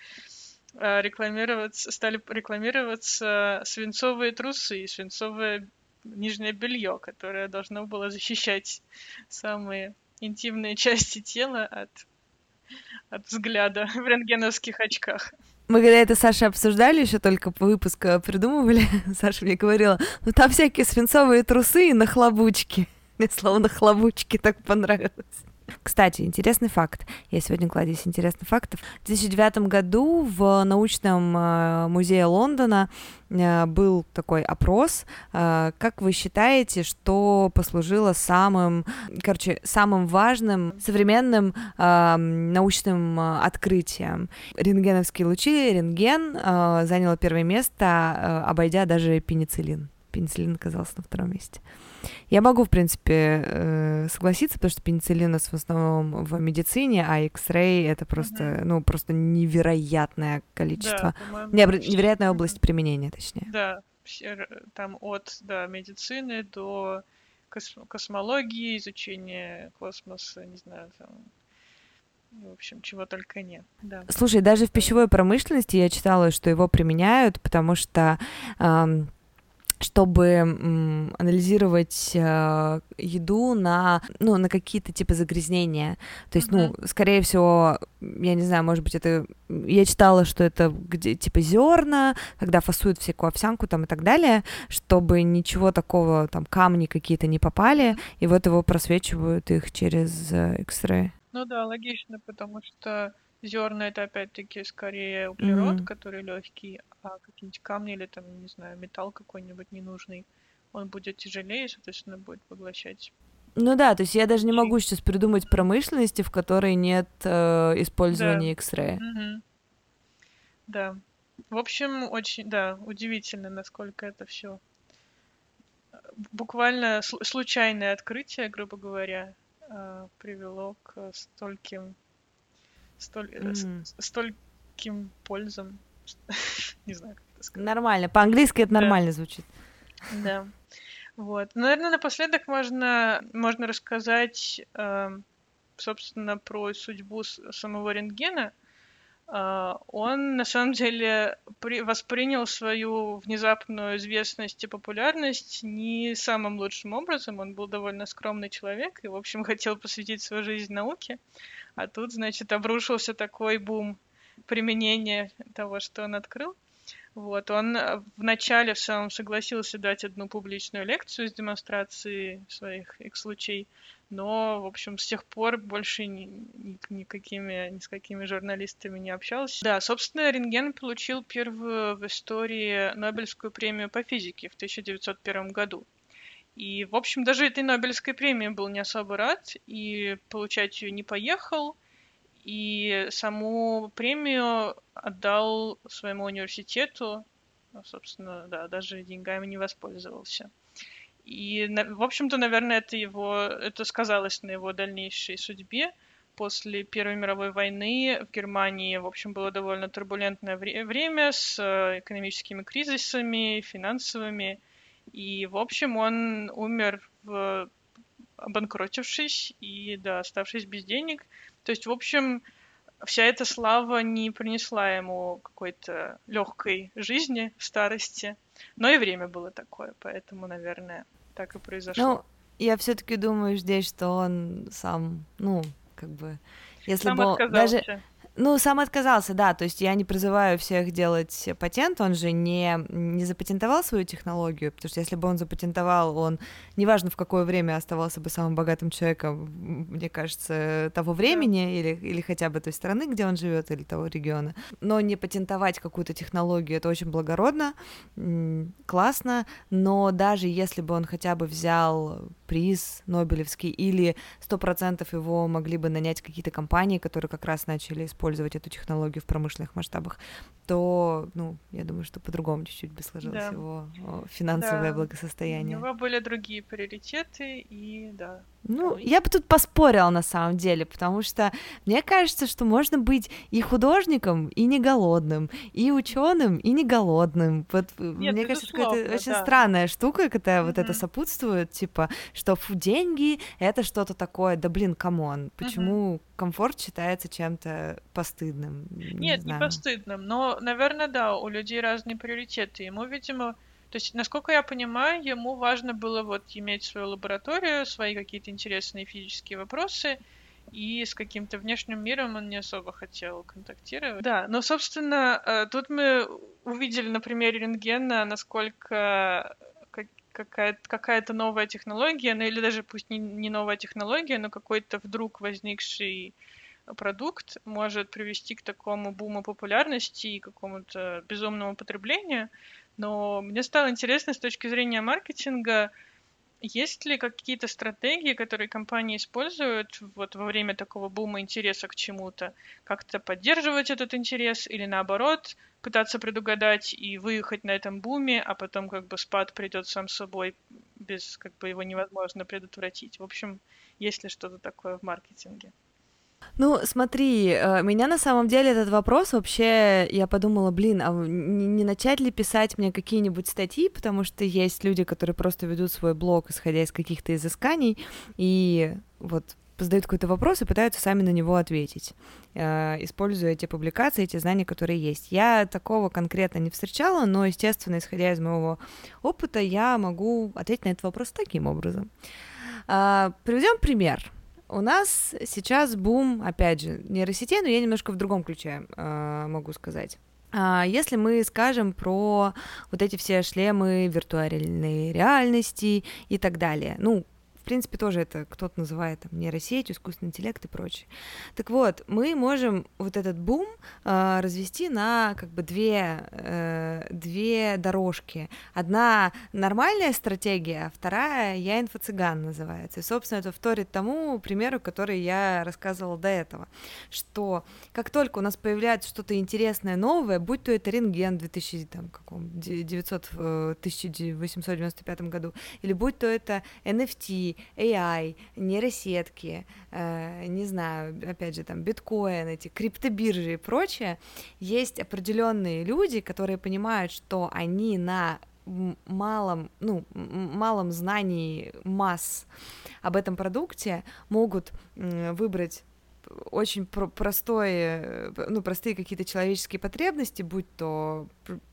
рекламироваться, стали рекламироваться свинцовые трусы и свинцовое нижнее белье, которое должно было защищать самые интимные части тела от, от взгляда в рентгеновских очках. Мы когда это Саша обсуждали, еще только по выпуску придумывали, Саша мне говорила, ну там всякие свинцовые трусы и нахлобучки. Мне слово нахлобучки так понравилось. Кстати, интересный факт. Я сегодня кладезь интересных фактов. В 2009 году в научном э, музее Лондона э, был такой опрос. Э, как вы считаете, что послужило самым, короче, самым важным современным научным открытием? Рентгеновские лучи, рентген занял первое место, обойдя даже пенициллин. Пенициллин оказался на втором месте. Я могу, в принципе, э, согласиться, потому что пенициллин у нас в основном в медицине, а X-ray это просто, mm-hmm. ну, просто невероятное количество, да, невероятная область применения, точнее. Да, там от да, медицины до кос- космологии, изучения космоса, не знаю, там, в общем, чего только нет. Да. Слушай, даже в пищевой промышленности я читала, что его применяют, потому что эм, чтобы анализировать э, еду на, ну, на какие-то типа загрязнения. То есть, mm-hmm. ну, скорее всего, я не знаю, может быть, это... Я читала, что это где, типа зерна, когда фасуют всякую овсянку там и так далее, чтобы ничего такого, там, камни какие-то не попали, и вот его просвечивают их через э, X-ray. Ну да, логично, потому что Зерна это опять-таки скорее углерод, mm-hmm. который легкий, а какие-нибудь камни или там, не знаю, металл какой-нибудь ненужный, он будет тяжелее, соответственно, будет поглощать. Ну да, то есть я даже не могу сейчас придумать промышленности, в которой нет э, использования да. X-ray. Mm-hmm. Да. В общем, очень, да, удивительно, насколько это все буквально случайное открытие, грубо говоря, э, привело к стольким столь, mm. с, стольким пользам. Не знаю, как это сказать. Нормально. По-английски это нормально звучит. Да. Вот. Наверное, напоследок можно, можно рассказать, э, собственно, про судьбу самого рентгена. Э, он, на самом деле, при, воспринял свою внезапную известность и популярность не самым лучшим образом. Он был довольно скромный человек и, в общем, хотел посвятить свою жизнь науке. А тут, значит, обрушился такой бум применения того, что он открыл. Вот, он э, вначале в самом согласился дать одну публичную лекцию с демонстрацией своих X-лучей, но, в общем, с тех пор больше ни, ни, никакими, ни с какими журналистами не общался. Да, собственно, рентген получил первую в истории Нобелевскую премию по физике в 1901 году. И, в общем, даже этой Нобелевской премии был не особо рад, и получать ее не поехал, и саму премию отдал своему университету, ну, собственно, да, даже деньгами не воспользовался. И, в общем-то, наверное, это его, это сказалось на его дальнейшей судьбе. После Первой мировой войны в Германии, в общем, было довольно турбулентное время с э, экономическими кризисами, финансовыми. И, в общем, он умер, в... обанкротившись и, да, оставшись без денег. То есть, в общем, вся эта слава не принесла ему какой-то легкой жизни старости. Но и время было такое, поэтому, наверное, так и произошло. Ну, я все-таки думаю здесь, что он сам, ну, как бы, если сам бы даже ну, сам отказался, да, то есть я не призываю всех делать патент, он же не, не запатентовал свою технологию, потому что если бы он запатентовал, он, неважно в какое время, оставался бы самым богатым человеком, мне кажется, того времени да. или, или хотя бы той страны, где он живет, или того региона. Но не патентовать какую-то технологию, это очень благородно, классно, но даже если бы он хотя бы взял приз Нобелевский, или сто процентов его могли бы нанять какие-то компании, которые как раз начали использовать эту технологию в промышленных масштабах, то, ну, я думаю, что по-другому чуть-чуть бы сложилось да. его финансовое да. благосостояние. У него были другие приоритеты, и да, ну, я бы тут поспорила на самом деле, потому что мне кажется, что можно быть и художником, и не голодным, и ученым, и не голодным. Вот э, Нет, мне кажется, это очень да. странная штука, когда mm-hmm. вот это сопутствует, типа, что фу, деньги это что-то такое, да блин, come on, почему mm-hmm. комфорт считается чем-то постыдным? Нет, не, не постыдным, но, наверное, да, у людей разные приоритеты. Ему, видимо, то есть, насколько я понимаю, ему важно было вот иметь свою лабораторию, свои какие-то интересные физические вопросы, и с каким-то внешним миром он не особо хотел контактировать. Да, но, собственно, э, тут мы увидели на примере рентгена, насколько какая-то какая новая технология, ну или даже пусть не новая технология, но какой-то вдруг возникший продукт может привести к такому буму популярности и какому-то безумному потреблению. Но мне стало интересно с точки зрения маркетинга, есть ли какие-то стратегии, которые компании используют вот во время такого бума интереса к чему-то? Как-то поддерживать этот интерес или наоборот пытаться предугадать и выехать на этом буме, а потом как бы спад придет сам собой, без как бы его невозможно предотвратить. В общем, есть ли что-то такое в маркетинге? Ну, смотри, э, меня на самом деле этот вопрос вообще, я подумала, блин, а не начать ли писать мне какие-нибудь статьи, потому что есть люди, которые просто ведут свой блог, исходя из каких-то изысканий, и вот задают какой-то вопрос и пытаются сами на него ответить, э, используя эти публикации, эти знания, которые есть. Я такого конкретно не встречала, но, естественно, исходя из моего опыта, я могу ответить на этот вопрос таким образом. Э, приведем пример. У нас сейчас бум, опять же, нейросетей, но я немножко в другом ключе э, могу сказать. А если мы скажем про вот эти все шлемы виртуальной реальности и так далее, ну, принципе, тоже это кто-то называет там, нейросетью, искусственный интеллект и прочее. Так вот, мы можем вот этот бум э, развести на как бы две, э, две дорожки. Одна нормальная стратегия, а вторая я инфо-цыган называется. И, собственно, это вторит тому примеру, который я рассказывала до этого, что как только у нас появляется что-то интересное, новое, будь то это рентген в 2000, там, каком, 900, 1895 э, году, или будь то это NFT, AI, нейросетки, э, не знаю, опять же, там, биткоин, эти криптобиржи и прочее, есть определенные люди, которые понимают, что они на малом, ну, малом знании масс об этом продукте могут выбрать очень про простое, ну, простые какие-то человеческие потребности, будь то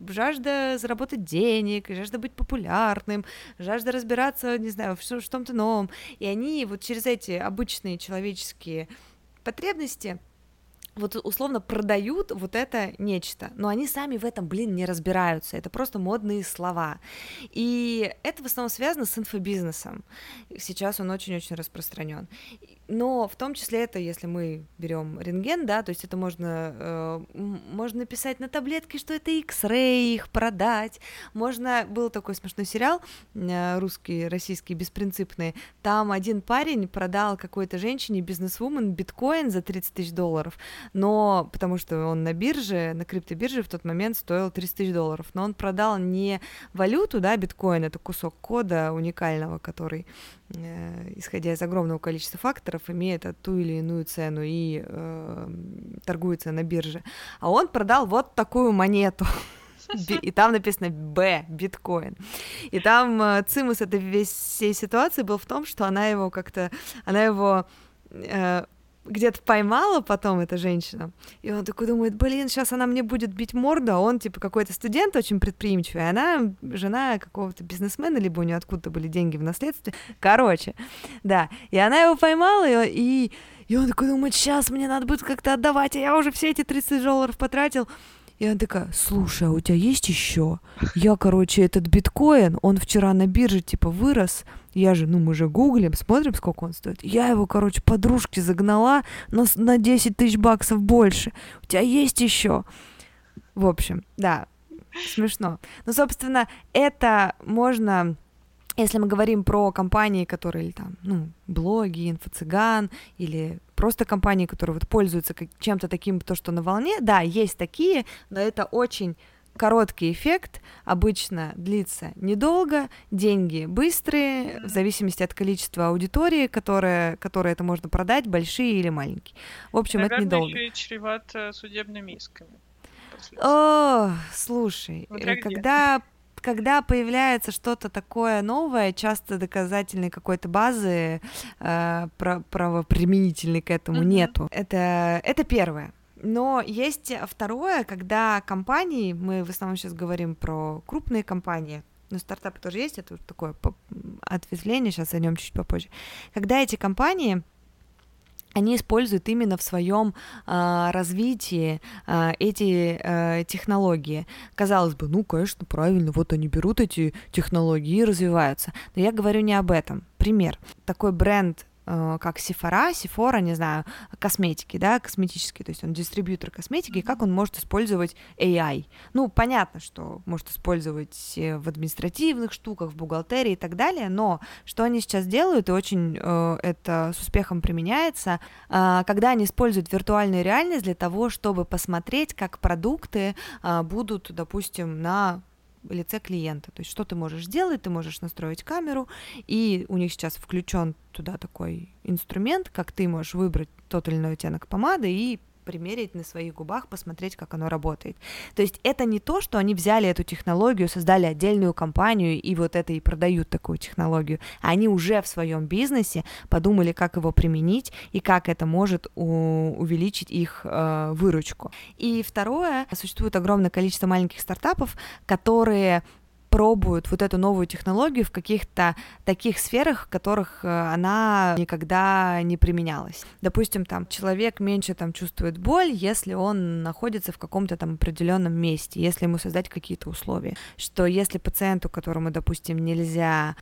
жажда заработать денег, жажда быть популярным, жажда разбираться, не знаю, в, в чем-то новом. И они вот через эти обычные человеческие потребности вот условно продают вот это нечто, но они сами в этом, блин, не разбираются, это просто модные слова. И это в основном связано с инфобизнесом. Сейчас он очень-очень распространен. Но в том числе это, если мы берем рентген, да, то есть это можно, э, можно написать на таблетке, что это X-ray, их продать. Можно, был такой смешной сериал, э, русский, российский, беспринципный, там один парень продал какой-то женщине, бизнесвумен, биткоин за 30 тысяч долларов, но потому что он на бирже, на криптобирже в тот момент стоил 30 тысяч долларов, но он продал не валюту, да, биткоин, это кусок кода уникального, который Э, исходя из огромного количества факторов, имеет ту или иную цену и э, торгуется на бирже. А он продал вот такую монету. И там написано Б, биткоин. И там э, цимус этой всей ситуации был в том, что она его как-то, она его э, где-то поймала потом эта женщина, и он такой думает, блин, сейчас она мне будет бить морду, а он, типа, какой-то студент очень предприимчивый, а она жена какого-то бизнесмена, либо у нее откуда-то были деньги в наследстве, короче, да, и она его поймала, и, и он такой думает, сейчас мне надо будет как-то отдавать, а я уже все эти 30 долларов потратил, и она такая, слушай, а у тебя есть еще? Я, короче, этот биткоин, он вчера на бирже, типа, вырос, я же, ну, мы же гуглим, смотрим, сколько он стоит. Я его, короче, подружке загнала на, на 10 тысяч баксов больше. У тебя есть еще? В общем, да, смешно. Ну, собственно, это можно если мы говорим про компании, которые там, ну, блоги, инфо-цыган или просто компании, которые вот пользуются чем-то таким, то, что на волне, да, есть такие, но это очень короткий эффект обычно длится недолго, деньги быстрые, в зависимости от количества аудитории, которая, которая это можно продать, большие или маленькие. В общем, Наверное, это недолго. еще и чревато судебными исками. О, слушай, Смотря когда когда появляется что-то такое новое, часто доказательной какой-то базы э, правоприменительной к этому mm-hmm. нету. Это, это первое. Но есть второе, когда компании, мы в основном сейчас говорим про крупные компании, но стартапы тоже есть, это такое ответвление, сейчас о нем чуть попозже. Когда эти компании они используют именно в своем э, развитии э, эти э, технологии. Казалось бы, ну, конечно, правильно, вот они берут эти технологии и развиваются. Но я говорю не об этом. Пример. Такой бренд как Сифора, Сифора, не знаю, косметики, да, косметический, то есть он дистрибьютор косметики, и как он может использовать AI. Ну, понятно, что может использовать э, в административных штуках, в бухгалтерии и так далее, но что они сейчас делают, и очень э, это с успехом применяется, э, когда они используют виртуальную реальность для того, чтобы посмотреть, как продукты э, будут, допустим, на лице клиента. То есть что ты можешь сделать, ты можешь настроить камеру, и у них сейчас включен туда такой инструмент, как ты можешь выбрать тот или иной оттенок помады и примерить на своих губах, посмотреть, как оно работает. То есть это не то, что они взяли эту технологию, создали отдельную компанию и вот это и продают такую технологию. Они уже в своем бизнесе подумали, как его применить и как это может увеличить их э, выручку. И второе, существует огромное количество маленьких стартапов, которые пробуют вот эту новую технологию в каких-то таких сферах, в которых э, она никогда не применялась. Допустим, там человек меньше там чувствует боль, если он находится в каком-то там определенном месте, если ему создать какие-то условия. Что если пациенту, которому, допустим, нельзя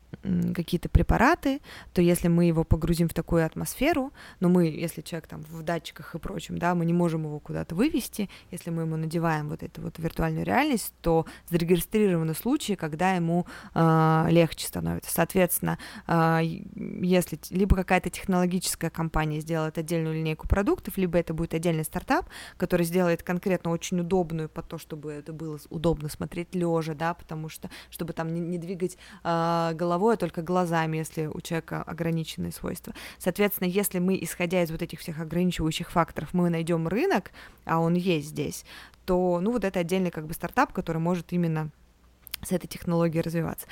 какие-то препараты, то если мы его погрузим в такую атмосферу, но мы, если человек там в датчиках и прочем, да, мы не можем его куда-то вывести, если мы ему надеваем вот эту вот виртуальную реальность, то зарегистрированы случаи, когда ему э, легче становится. Соответственно, э, если либо какая-то технологическая компания сделает отдельную линейку продуктов, либо это будет отдельный стартап, который сделает конкретно очень удобную под то, чтобы это было удобно смотреть лежа, да, потому что чтобы там не, не двигать э, головой, а только глазами, если у человека ограниченные свойства. Соответственно, если мы, исходя из вот этих всех ограничивающих факторов, мы найдем рынок, а он есть здесь, то, ну, вот это отдельный как бы стартап, который может именно с этой технологией развиваться.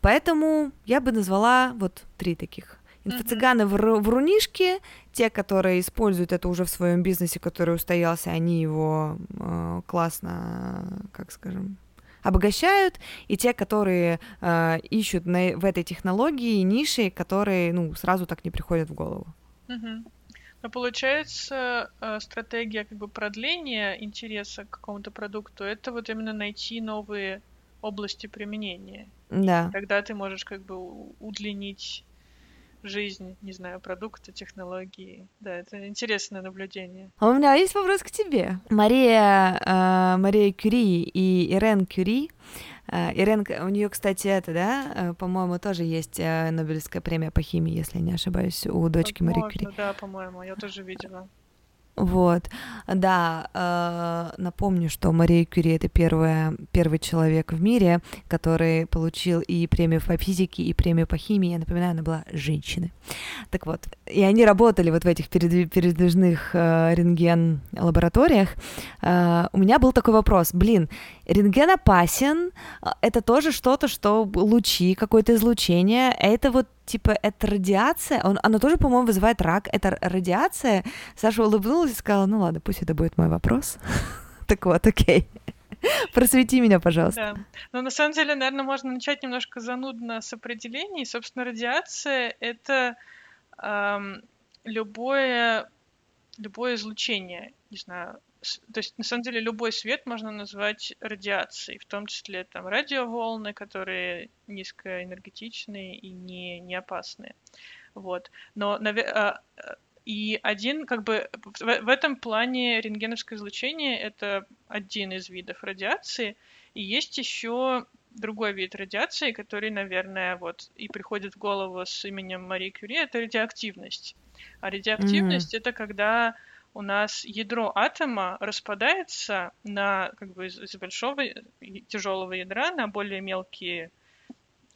Поэтому я бы назвала вот три таких. Инфо-цыганы mm-hmm. врунишки, те, которые используют это уже в своем бизнесе, который устоялся, они его э, классно, как скажем, обогащают, и те, которые э, ищут на, в этой технологии ниши, которые ну, сразу так не приходят в голову. Mm-hmm. Но получается, э, стратегия как бы продления интереса к какому-то продукту это вот именно найти новые области применения. Да. И тогда ты можешь как бы удлинить жизнь, не знаю, продукта, технологии. Да, это интересное наблюдение. А у меня есть вопрос к тебе. Мария, э, Мария Кюри и Ирен Кюри. Э, Ирен, у нее, кстати, это, да, э, по-моему, тоже есть э, Нобелевская премия по химии, если не ошибаюсь, у дочки Марии Кюри. Да, по-моему, я тоже видела. Вот, да, э, напомню, что Мария Кюри это первая, первый человек в мире, который получил и премию по физике, и премию по химии. Я напоминаю, она была женщиной. Так вот, и они работали вот в этих передвижных э, рентген-лабораториях. Э, у меня был такой вопрос, блин, рентген опасен, это тоже что-то, что лучи, какое-то излучение, это вот типа, это радиация, он, она тоже, по-моему, вызывает рак, это радиация. Саша улыбнулась и сказала, ну ладно, пусть это будет мой вопрос. Так вот, окей. Просвети меня, пожалуйста. Да. Ну, на самом деле, наверное, можно начать немножко занудно с определений. Собственно, радиация — это эм, любое, любое излучение, не знаю, то есть, на самом деле, любой свет можно назвать радиацией, в том числе там радиоволны, которые низкоэнергетичные и не, не опасные. Вот. Но а, и один, как бы, в, в этом плане рентгеновское излучение — это один из видов радиации, и есть еще другой вид радиации, который, наверное, вот и приходит в голову с именем Марии Кюри, это радиоактивность. А радиоактивность mm-hmm. это когда у нас ядро атома распадается на как бы из, из большого тяжелого ядра на более мелкие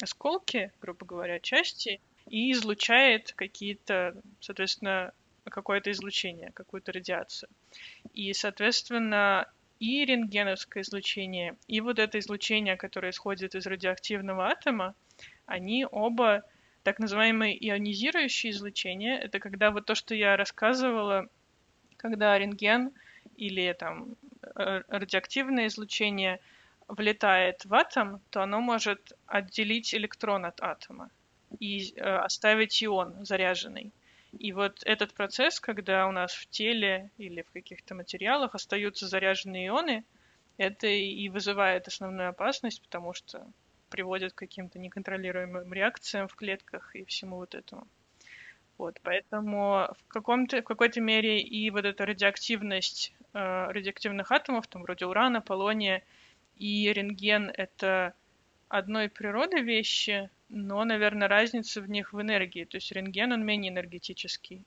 осколки, грубо говоря, части, и излучает какие-то, соответственно, какое-то излучение, какую-то радиацию. И, соответственно, и рентгеновское излучение, и вот это излучение, которое исходит из радиоактивного атома, они оба так называемые ионизирующие излучения. Это когда вот то, что я рассказывала когда рентген или там э, радиоактивное излучение влетает в атом, то оно может отделить электрон от атома и э, оставить ион заряженный. И вот этот процесс, когда у нас в теле или в каких-то материалах остаются заряженные ионы, это и вызывает основную опасность, потому что приводит к каким-то неконтролируемым реакциям в клетках и всему вот этому. Вот, поэтому в, каком-то, в какой-то мере и вот эта радиоактивность э, радиоактивных атомов, там вроде урана, полония и рентген — это одной природы вещи, но, наверное, разница в них в энергии. То есть рентген, он менее энергетический.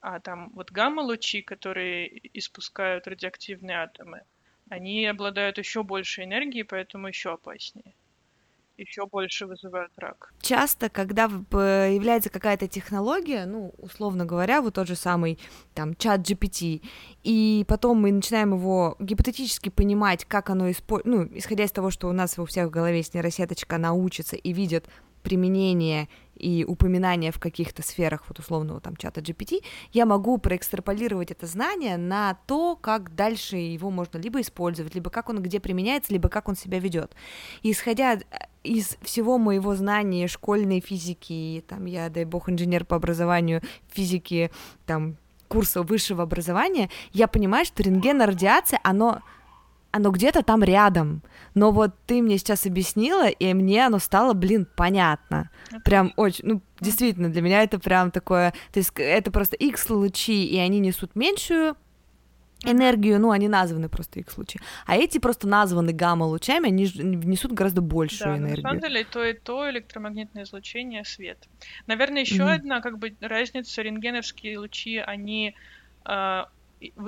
А там вот гамма-лучи, которые испускают радиоактивные атомы, они обладают еще большей энергией, поэтому еще опаснее еще больше вызывают рак. Часто, когда появляется какая-то технология, ну, условно говоря, вот тот же самый там чат GPT, и потом мы начинаем его гипотетически понимать, как оно использует, ну, исходя из того, что у нас у всех в голове есть нейросеточка, она учится и видит применение и упоминание в каких-то сферах, вот условного там чата GPT, я могу проэкстраполировать это знание на то, как дальше его можно либо использовать, либо как он где применяется, либо как он себя ведет. Исходя из всего моего знания школьной физики, там я, дай бог, инженер по образованию физики, там курса высшего образования, я понимаю, что рентген радиация, оно оно где-то там рядом. Но вот ты мне сейчас объяснила, и мне оно стало, блин, понятно. Прям очень, ну, действительно, для меня это прям такое, то есть это просто X-лучи, и они несут меньшую энергию, ну, они названы просто X-лучи, а эти просто названы гамма-лучами, они несут гораздо большую да, энергию. на самом деле, то и то электромагнитное излучение, свет. Наверное, еще mm-hmm. одна, как бы, разница, рентгеновские лучи, они э,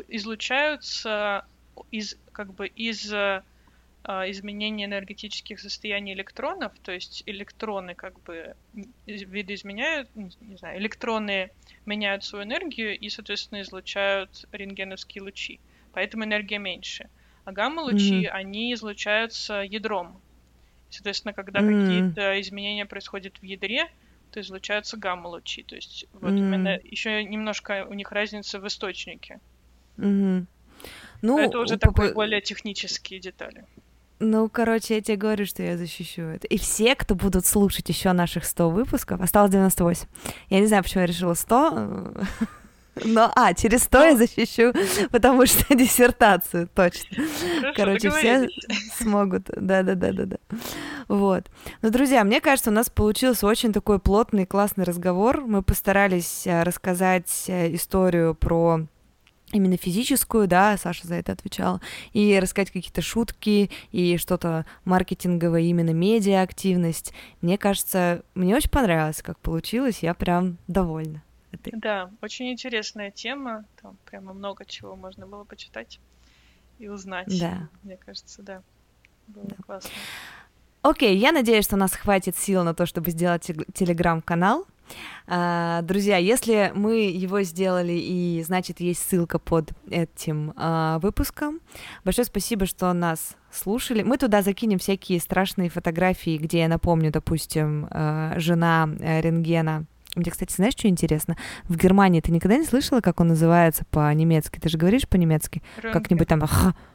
излучаются из как бы из э, изменения энергетических состояний электронов, то есть электроны как бы видоизменяют, не знаю, электроны меняют свою энергию и, соответственно, излучают рентгеновские лучи. Поэтому энергия меньше. А гамма-лучи, mm-hmm. они излучаются ядром. Соответственно, когда mm-hmm. какие-то изменения происходят в ядре, то излучаются гамма-лучи. То есть вот mm-hmm. именно еще немножко у них разница в источнике. Mm-hmm. Ну, это уже по... такие более технические детали. Ну, короче, я тебе говорю, что я защищу это. И все, кто будут слушать еще наших 100 выпусков, осталось 98. Я не знаю, почему я решила 100, но, а, через 100 я защищу, потому что диссертацию, точно. Хорошо, Короче, все смогут. Да-да-да-да-да. Вот. Ну, друзья, мне кажется, у нас получился очень такой плотный, классный разговор. Мы постарались э, рассказать э, историю про именно физическую, да, Саша за это отвечала, и рассказать какие-то шутки и что-то маркетинговое, именно медиа-активность. Мне кажется, мне очень понравилось, как получилось, я прям довольна. Этой. Да, очень интересная тема, там прямо много чего можно было почитать и узнать. Да. Мне кажется, да, было да. классно. Окей, я надеюсь, что у нас хватит сил на то, чтобы сделать телеграм-канал. Uh, друзья, если мы его сделали и значит есть ссылка под этим uh, выпуском, большое спасибо, что нас слушали. Мы туда закинем всякие страшные фотографии, где я напомню, допустим, uh, жена рентгена. Мне, кстати, знаешь, что интересно? В Германии ты никогда не слышала, как он называется по-немецки? Ты же говоришь по-немецки? Как-нибудь там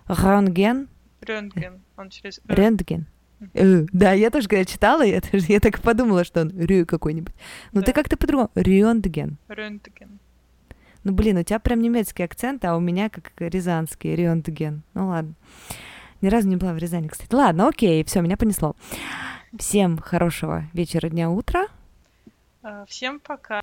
рентген? Рентген. Он через... Рентген. Э, да, я тоже когда читала, я, я так и подумала, что он рю какой-нибудь. Но да. ты как-то по-другому. Рентген. Рентген. Ну, блин, у тебя прям немецкий акцент, а у меня как рязанский, рентген. Ну, ладно. Ни разу не была в Рязани, кстати. Ладно, окей, все, меня понесло. Всем хорошего вечера, дня, утра. Всем пока.